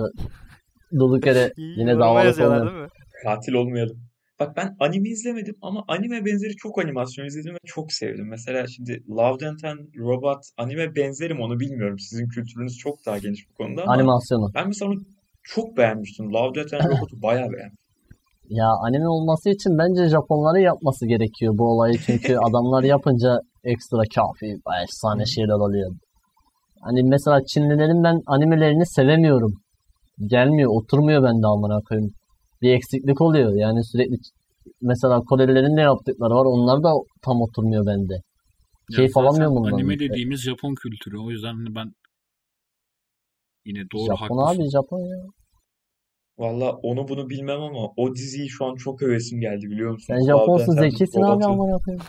Durduk yere (laughs) yine Yoruma davalık Katil olmayalım. Bak ben anime izlemedim ama anime benzeri çok animasyon izledim ve çok sevdim. Mesela şimdi Love, Death and Robot anime benzerim onu bilmiyorum. Sizin kültürünüz çok daha geniş bu konuda ama Animasyonu. ben mesela onu çok beğenmiştim. Love, Death and Robot'u bayağı beğendim. (laughs) Ya anime olması için bence Japonların yapması gerekiyor bu olayı. Çünkü (laughs) adamlar yapınca ekstra kafi, efsane şeyler oluyor. Hani mesela Çinlilerin ben animelerini sevemiyorum. Gelmiyor, oturmuyor bende amına koyayım. Bir eksiklik oluyor. Yani sürekli mesela Korelilerin de yaptıkları var. Onlar da tam oturmuyor bende. Ya Keyif alamıyorum bundan. Anime dediğimiz Japon kültürü. O yüzden hani ben yine doğru Japon haklısın. abi Japon ya. Valla onu bunu bilmem ama o diziyi şu an çok hevesim geldi biliyor musun? Sen Japonsun zekisin abi amına koyayım.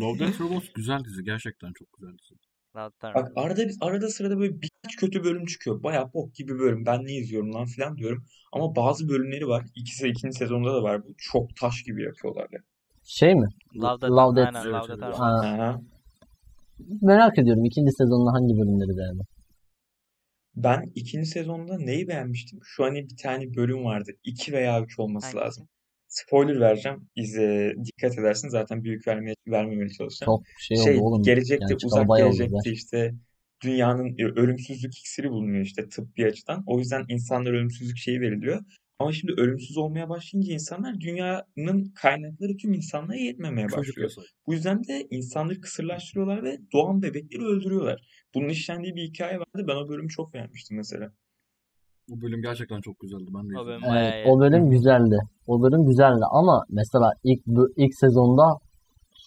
Love Death Robots güzel dizi. Gerçekten çok güzel dizi. Zaten Bak arada arada sırada böyle birkaç kötü bölüm çıkıyor. Bayağı bok gibi bölüm. Ben ne izliyorum lan filan diyorum. Ama bazı bölümleri var. İkisi ikinci sezonda da var bu. Çok taş gibi yapıyorlar ya. Şey mi? Love Death, Love aynen. Ha, Aha. merak ediyorum ikinci sezonda hangi bölümleri beğendin? Ben ikinci sezonda neyi beğenmiştim? Şu hani bir tane bölüm vardı. 2 veya 3 olması Hangisi? lazım. Spoiler vereceğim. İzle, dikkat edersin. Zaten büyük vermeye, vermemeye çalışacağım. Çok şey oldu Şey oğlum. gelecekte Yani uzak oldu gelecekte işte dünyanın e, ölümsüzlük iksiri bulunuyor işte tıbbi açıdan. O yüzden insanlara ölümsüzlük şeyi veriliyor. Ama şimdi ölümsüz olmaya başlayınca insanlar dünyanın kaynakları tüm insanlara yetmemeye başlıyor. Bu yüzden de insanları kısırlaştırıyorlar ve doğan bebekleri öldürüyorlar. Bunun işlendiği bir hikaye vardı. Ben o bölümü çok beğenmiştim mesela. Bu bölüm gerçekten çok güzeldi. Ben de O izledim. bölüm Evet, iyi. o bölüm güzeldi. O bölüm güzeldi ama mesela ilk bö- ilk sezonda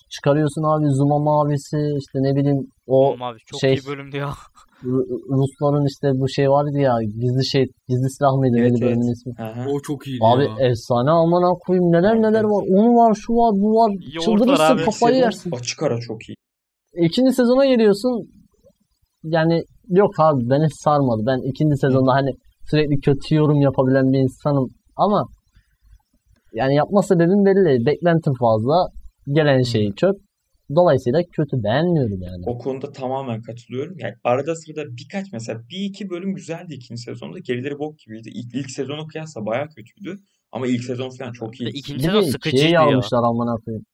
çıkarıyorsun abi Zuma mavisi işte ne bileyim o Oğlum abi çok şey- iyi bölümdü ya. (laughs) Ru- Rusların işte bu şey vardı ya gizli şey gizli silah mıydı Evet, neydi evet. bölümün ismi? Aha. O çok iyiydi Abi ya. efsane amına koyayım neler Evet, neler evet. var. Onu var şu var bu var. Çıldırırsın abi. kafayı Sezon yersin. Açık ara çok iyi. İkinci sezona geliyorsun yani yok abi beni sarmadı. Ben ikinci sezonda hani sürekli kötü yorum yapabilen bir insanım ama yani yapma sebebim belli. Beklentim fazla. Gelen şey çöp. Dolayısıyla kötü beğenmiyorum yani. O konuda tamamen katılıyorum. Yani arada sırada birkaç mesela bir iki bölüm güzeldi ikinci sezonda. Gerileri bok gibiydi. İlk, ilk sezonu kıyasla bayağı kötüydü. Ama ilk sezon falan çok iyi. ikinci sezon sıkıcıydı ya. yarmışlar amına koyayım.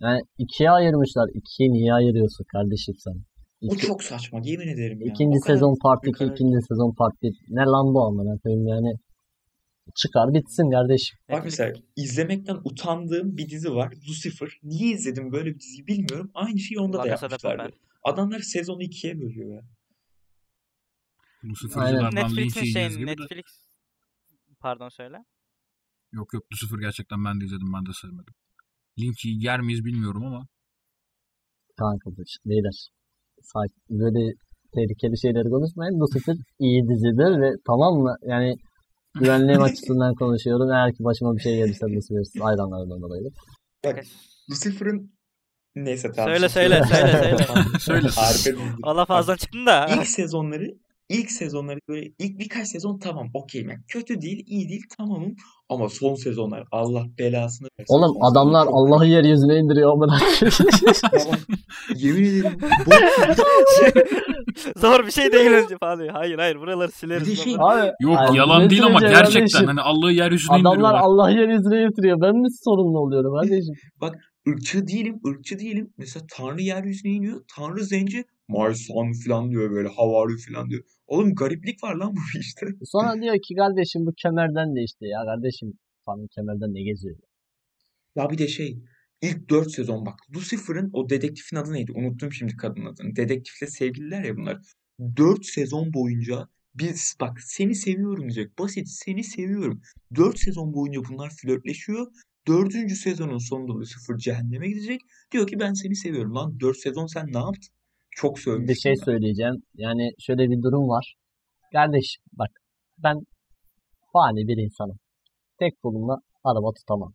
Yani ikiye ayırmışlar. İkiye niye ayırıyorsun kardeşim sen? Bu İki- çok saçma yemin ederim ya. İkinci O sezon part büyük 2, hareket. ikinci sezon part 1. Ne lan bu amına koyayım yani. Çıkar bitsin kardeşim. Bak mesela izlemekten utandığım bir dizi var. Lucifer. Niye izledim böyle bir diziyi bilmiyorum. Aynı şeyi onda La da yapmışlardı. Adamlar sezonu ikiye bölüyor ya. Lucifer'cılardan Netflix'in şey de. Netflix pardon söyle. Yok yok Lucifer gerçekten ben de izledim. Ben de sevmedim. Linç yer miyiz bilmiyorum ama. Kanka bu işte beyler. Böyle tehlikeli şeyleri konuşmayın. Lucifer iyi dizidir ve tamam mı? Yani güvenliğim (laughs) açısından konuşuyorum. Eğer ki başıma bir şey gelirse Lucifer hayranlarından dolayı. Bak Lucifer'ın neyse tamam. Söyle, söyle, söyle, söyle. (laughs) Söyle. Harika. Allah fazla çıktın da. İlk sezonları ilk sezonları böyle ilk birkaç sezon tamam okeyim yani kötü değil iyi değil tamamım ama son sezonlar Allah belasını versin. Oğlum Son adamlar çok Allah'ı yeryüzüne indiriyor amına bak, (laughs) Yemin ederim bok gibi. (laughs) Zor bir şey değil önce falan diyor. Hayır hayır buraları sileriz. Bir şey-. Abi, Yok Ay, yalan değil ama gerçekten kardeşim? hani Allah'ı yeryüzüne Adamlar indiriyorlar. Allah'ı yeryüzüne getiriyor. Ben mi sorumlu oluyorum kardeşim? ırkçı değilim, ırkçı değilim. Mesela Tanrı yeryüzüne iniyor. Tanrı zenci my son falan diyor böyle havari falan diyor. Oğlum gariplik var lan bu işte. Sonra diyor ki kardeşim bu kemerden de işte ya kardeşim. Tanrı kemerden ne geziyor? Ya bir de şey ilk 4 sezon bak Lucifer'ın o dedektifin adı neydi? Unuttum şimdi kadın adını. Dedektifle sevgililer ya bunlar. 4 sezon boyunca biz bak seni seviyorum diyecek. Basit seni seviyorum. 4 sezon boyunca bunlar flörtleşiyor. Dördüncü sezonun sonunda Lucifer cehenneme gidecek. Diyor ki ben seni seviyorum. Lan dört sezon sen ne yaptın? Çok Bir sövmüştüm de şey ben. söyleyeceğim. Yani şöyle bir durum var. Kardeş bak ben fani bir insanım. Tek kolumla araba tutamam.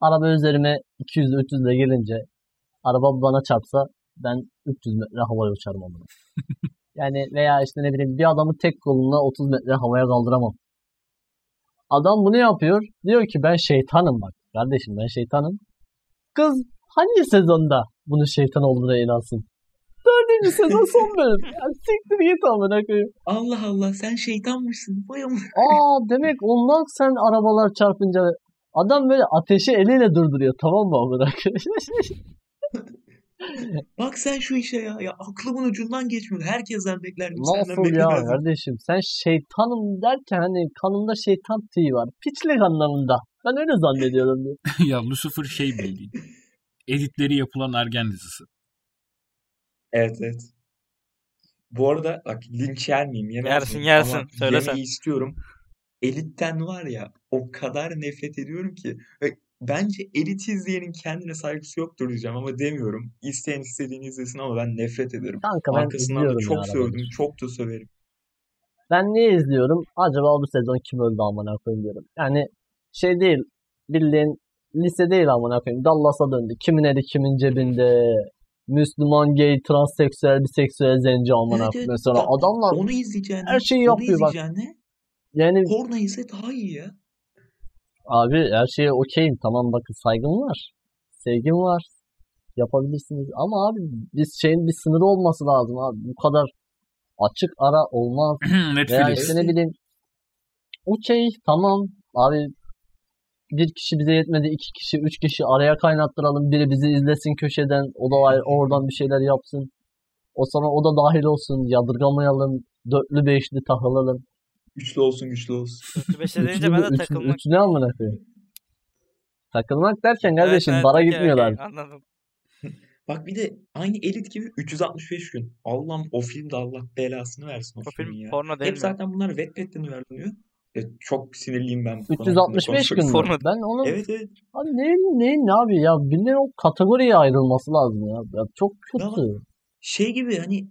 Araba üzerime 200'le 300'le gelince araba bana çarpsa ben 300 metre havaya uçarım amına. (laughs) Yani veya işte ne bileyim bir adamı tek kolumla 30 metre havaya kaldıramam. Adam bunu yapıyor. Diyor ki ben şeytanım bak. Kardeşim ben şeytanım. Kız hangi sezonda bunun şeytan olduğuna inansın? Dördüncü sezon son bölüm. Ya siktir git amına koyayım. Allah Allah sen şeytanmışsın. Vay amına. Aa demek ondan sen arabalar çarpınca adam böyle ateşi eliyle durduruyor tamam mı amına? (laughs) Bak sen şu işe ya. Ya aklımın ucundan geçmiyor. Herkesten beklerdim. Senden Nasıl ya beklemezdim. kardeşim? Sen şeytanım derken hani kanında şeytan tüyü var. Piçlik anlamında. Ben öyle zannediyorum diyor. (laughs) ya Lucifer şey bildiğin. Editleri yapılan ergen dizisi. Evet evet. Bu arada bak linç yer miyim? Yemez Yersin, miyim? yersin. Ama Söylesen. yemeyi istiyorum. Elitten var ya o kadar nefret ediyorum ki. Bence elit izleyenin kendine saygısı yoktur diyeceğim ama demiyorum. İsteyen istediğini izlesin ama ben nefret ederim. Kanka ben Arkasından da çok sövdüm. Çok da söverim. Ben niye izliyorum? Acaba bu sezon kim öldü amına koyayım diyorum. Yani şey değil. Bildiğin lise değil amına koyayım. Dallas'a döndü. Kimin eli kimin cebinde. Müslüman, gay, transseksüel, biseksüel, zenci amına Evet, evet. Mesela Bak, adamlar Onu izleyeceğine, her şeyi onu yapıyor bak. yani porno izle daha iyi ya. Abi her şeye okeyim. Tamam bakın saygım var. Sevgim var. Yapabilirsiniz. Ama abi biz şeyin bir sınırı olması lazım abi. Bu kadar açık ara olmaz. (clears throat) Veya Netflix. işte ne bileyim okey tamam abi bir kişi bize yetmedi. iki kişi, üç kişi araya kaynattıralım. Biri bizi izlesin köşeden. O da oradan bir şeyler yapsın. O sonra o da dahil olsun. Yadırgamayalım. Dörtlü beşli takılalım. Güçlü olsun güçlü olsun. Beşe deyince Üçlü, ben de üçlü, takılmak. üçlü ne amına koyayım? Takılmak derken kardeşim Evet, evet, bara gitmiyorlar. okey, Anladım. (laughs) Bak bir de aynı Elit gibi 365 gün. Allah'ım o filmde Allah belasını versin o, O filmin film ya. porno değil Hep mi? zaten bunlar Wattpad'den uyarlanıyor. E, çok sinirliyim ben bu konu hakkında 365 gün mü? Ben onu Evet evet. abi neyin neyin ne abi ya bildiğin o kategoriye ayrılması lazım ya. ya çok Ama kötü. şey gibi hani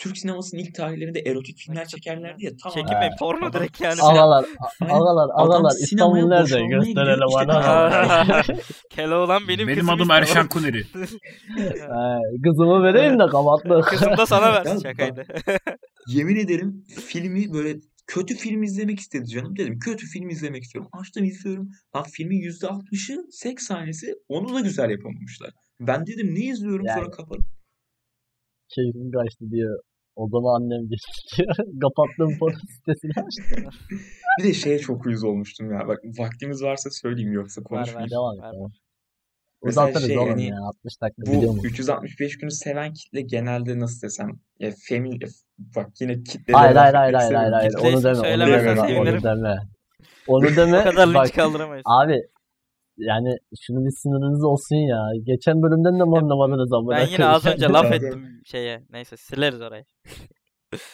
Türk sinemasının ilk tarihlerinde erotik filmler çekerlerdi ya. Tamam. Çekinmeyin porno Adam direkt yani. Ağalar, Aynen. ağalar, ağalar. İstanbul nerede? Gösterelim bana. (laughs) Keloğlan benim, Benim kızım adım işte. Erşen Kuneri. (laughs) Kızımı vereyim de kamatlı. Kızım da sana versin şakaydı. Yemin ederim filmi böyle kötü film izlemek istedi canım. Dedim kötü film izlemek istiyorum. Açtım izliyorum. Lan filmin %60'ı seks sahnesi. Onu da güzel yapamamışlar. Ben dedim ne izliyorum Yani. sonra kapadım. Keyfim kaçtı diyor. Odama annem geçti. (laughs) Kapattığım porno (laughs) sitesini açtım. Bir de şeye çok uyuz olmuştum ya. Bak vaktimiz varsa söyleyeyim yoksa ver. konuşmayayım. Devam et. Uzatırız şey oğlum hani ya. 60 dakika biliyor Bu musun? 365 günü seven kitle genelde nasıl desem ya femi bak yine kitle Hayır hayır hayır hayır hayır. hayır. Onu deme. Onu deme. sevinirim. Onu deme. (laughs) Onu deme. O kadar Bak linç kaldıramayız. abi yani şunu bir sınırınız olsun ya. Geçen bölümden de mi anlamadınız amına Ben yine az önce laf (laughs) ettim şeye. Neyse sileriz orayı.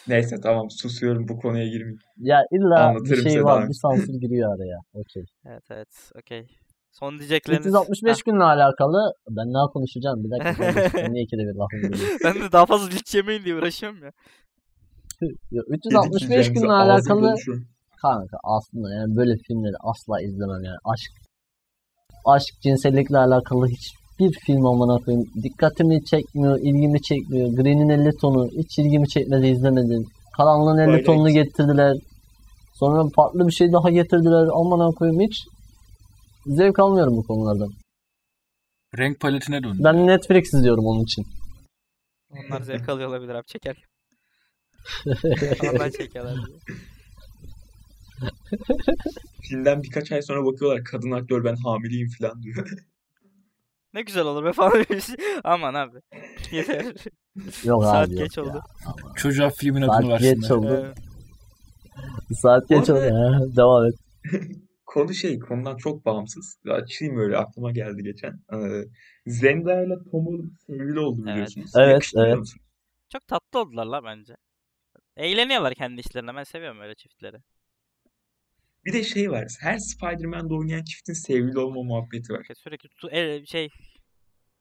Neyse tamam susuyorum bu konuya girmeyeyim. Ya illa bir Anlatırım şey size var. Bir sansür (laughs) giriyor araya. Okey. Evet evet. Okey. Son diyecekleriniz. 365 günle alakalı ben ne konuşacağım? Bir dakika. niye (laughs) ikide bir bölüyorsun? (laughs) ben de daha fazla linç yemeyin diye uğraşıyorum ya. Ya, Yedik 365 yiyeceğimizi günle alakalı kanka aslında yani böyle filmleri asla izlemem yani. Aşk aşk cinsellikle alakalı hiçbir film amına koyayım dikkatimi çekmiyor, ilgimi çekmiyor. Green'in 50 tonu hiç ilgimi çekmedi izlemedim. Karanlığın 50 Twilight. tonunu getirdiler. Sonra farklı bir şey daha getirdiler. Amına koyayım hiç zevk almıyorum bu konulardan. Renk paletine döndü. Ben Netflix izliyorum onun için. Onlar zevk (laughs) alıyor olabilir abi çekerken. (laughs) Onlar çekiyorlar. diye. Filmden birkaç ay sonra bakıyorlar kadın aktör ben hamileyim falan diyor. (laughs) Ne güzel olur be falan. Aman abi. Yeter. Yok Saat abi yok geç ya. oldu. Çocuğa filmin adını Saat geç oldu. Evet. Saat geç oldu. Ha, devam et. Konu şey konudan çok bağımsız. Açayım öyle aklıma geldi geçen. Ee, Zendaya ile Tom Holland sevgili oldu biliyorsunuz. Evet, evet. Çok tatlı oldular la bence. Eğleniyorlar kendi işlerine. Ben seviyorum öyle çiftleri. Bir de şey var. Her Spider-Man'de oynayan çiftin sevgili olma muhabbeti var. Sürekli tutu, el, şey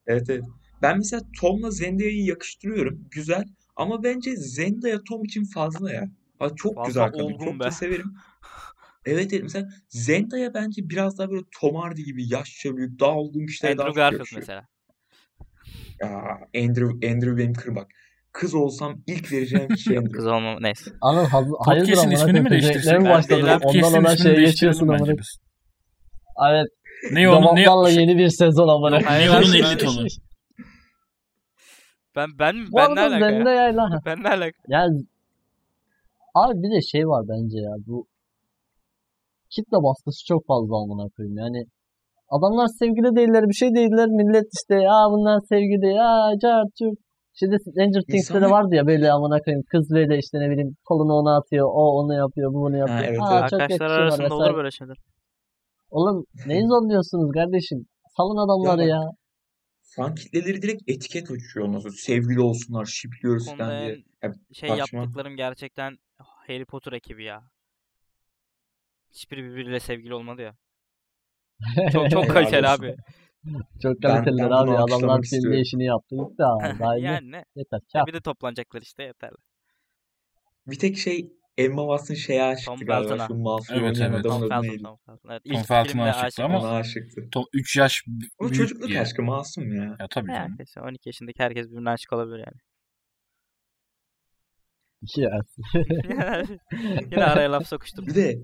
Evet evet. Ben mesela Tom'la Zendaya'yı yakıştırıyorum. Güzel. Ama bence Zendaya Tom için fazla ya. Ha, çok Fazla güzel kadın. olgun Çok be. da severim. Evet evet. Mesela Zendaya bence biraz daha böyle Tom Hardy gibi yaşça büyük, daha olgun kişilere daha Andrew çok Garfield mesela. Ya Andrew, Andrew benim kır bak. Kız olsam ilk vereceğim kişi Andrew. kız olmam neyse. Anıl haz- hayırdır amına ismini mi Ben başladın? beyler, Ondan ona değiştirelim geçiyorsun amına. Evet. Ne onun ne Damaklarla yeni bir sezon amına. Ne onun hayır. 50 tonu. Ben ben Bu ben ne alaka Ben ne alaka? yani abi bir de şey var bence ya bu kitle baskısı çok fazla amına koyayım yani adamlar sevgili değiller bir şey değiller millet işte ya bunlar sevgili ya cart curt Şimdi Stranger Things'te de vardı ya böyle amına koyayım kız böyle işte ne bileyim kolunu ona atıyor o onu yapıyor bu bunu yapıyor. evet, Aa, evet. çok Arkadaşlar yakışıyorlar arasında olur vesaire. böyle şeyler. Oğlum neyi zorluyorsunuz kardeşim? Salın adamları Ya ya. Fan kitleleri direkt etiket uçuyor ondan sonra. Sevgili olsunlar, Bu shipliyoruz konuda falan diye. en Ya, şey saçma. yaptıklarım gerçekten Harry Potter ekibi ya. Hiçbiri birbiriyle sevgili olmadı ya. (laughs) Çok çok kaliteli abi. Çok kaliteliler ben abi. bunu Adamlar alkışlamak istiyorum. işini yaptı. Gitti abi. (laughs) Daha iyi. yani ne? Yeter. Ya Kâr. bir de toplanacaklar işte yeterli. Bir tek şey Emma Watson şeye aşıktı Tom galiba. Felton'a. Şu Malfoy Evet, oynayan evet. adamın Tom adı Felton, neydi? Tom Felton. Evet, Tom ilk Felton'a filmde aşıktı aşık ama-. Ona aşıktı. 3 yaş O büyük çocukluk diye. aşkı masum ya. Ya tabii canım. Herkes 12 yaşındaki herkes birbirine aşık olabilir yani. Ya. (laughs) Yine araya laf sokuşturdum. Bir de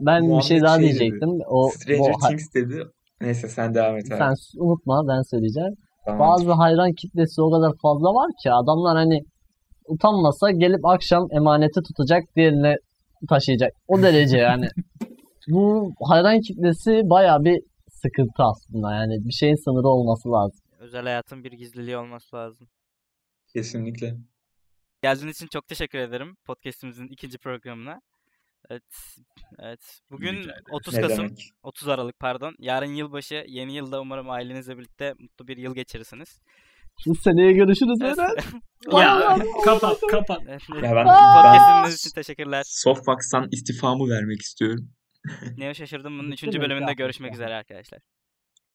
Ben bir şey daha şey dedi. diyecektim. O, Stranger Things dedi. Neyse sen devam et abi. sen unutma ben söyleyeceğim. Tamam. Bazı hayran kitlesi o kadar fazla var ki adamlar hani utanmasa gelip akşam emaneti tutacak diğerine taşıyacak. O derece yani. (laughs) Bu hayran kitlesi baya bir sıkıntı aslında yani bir şeyin sınırı olması lazım. Özel hayatın bir gizliliği olması lazım. Kesinlikle. Geldiğiniz için çok teşekkür ederim podcast'imizin ikinci programına. Evet. Evet. Bugün Rica ederiz. 30 Ne Kasım, demek? 30 Aralık pardon. Yarın yılbaşı. Yeni yılda umarım ailenizle birlikte mutlu bir yıl geçirirsiniz. Bu seneye görüşürüz Eren. (laughs) Ya (laughs) kapat kapat. Evet, Ya ben, Podcast'imiz için teşekkürler. Softbox'tan istifamı vermek istiyorum. Neo şaşırdım bunun Bitti 3. mi? bölümünde görüşmek üzere arkadaşlar.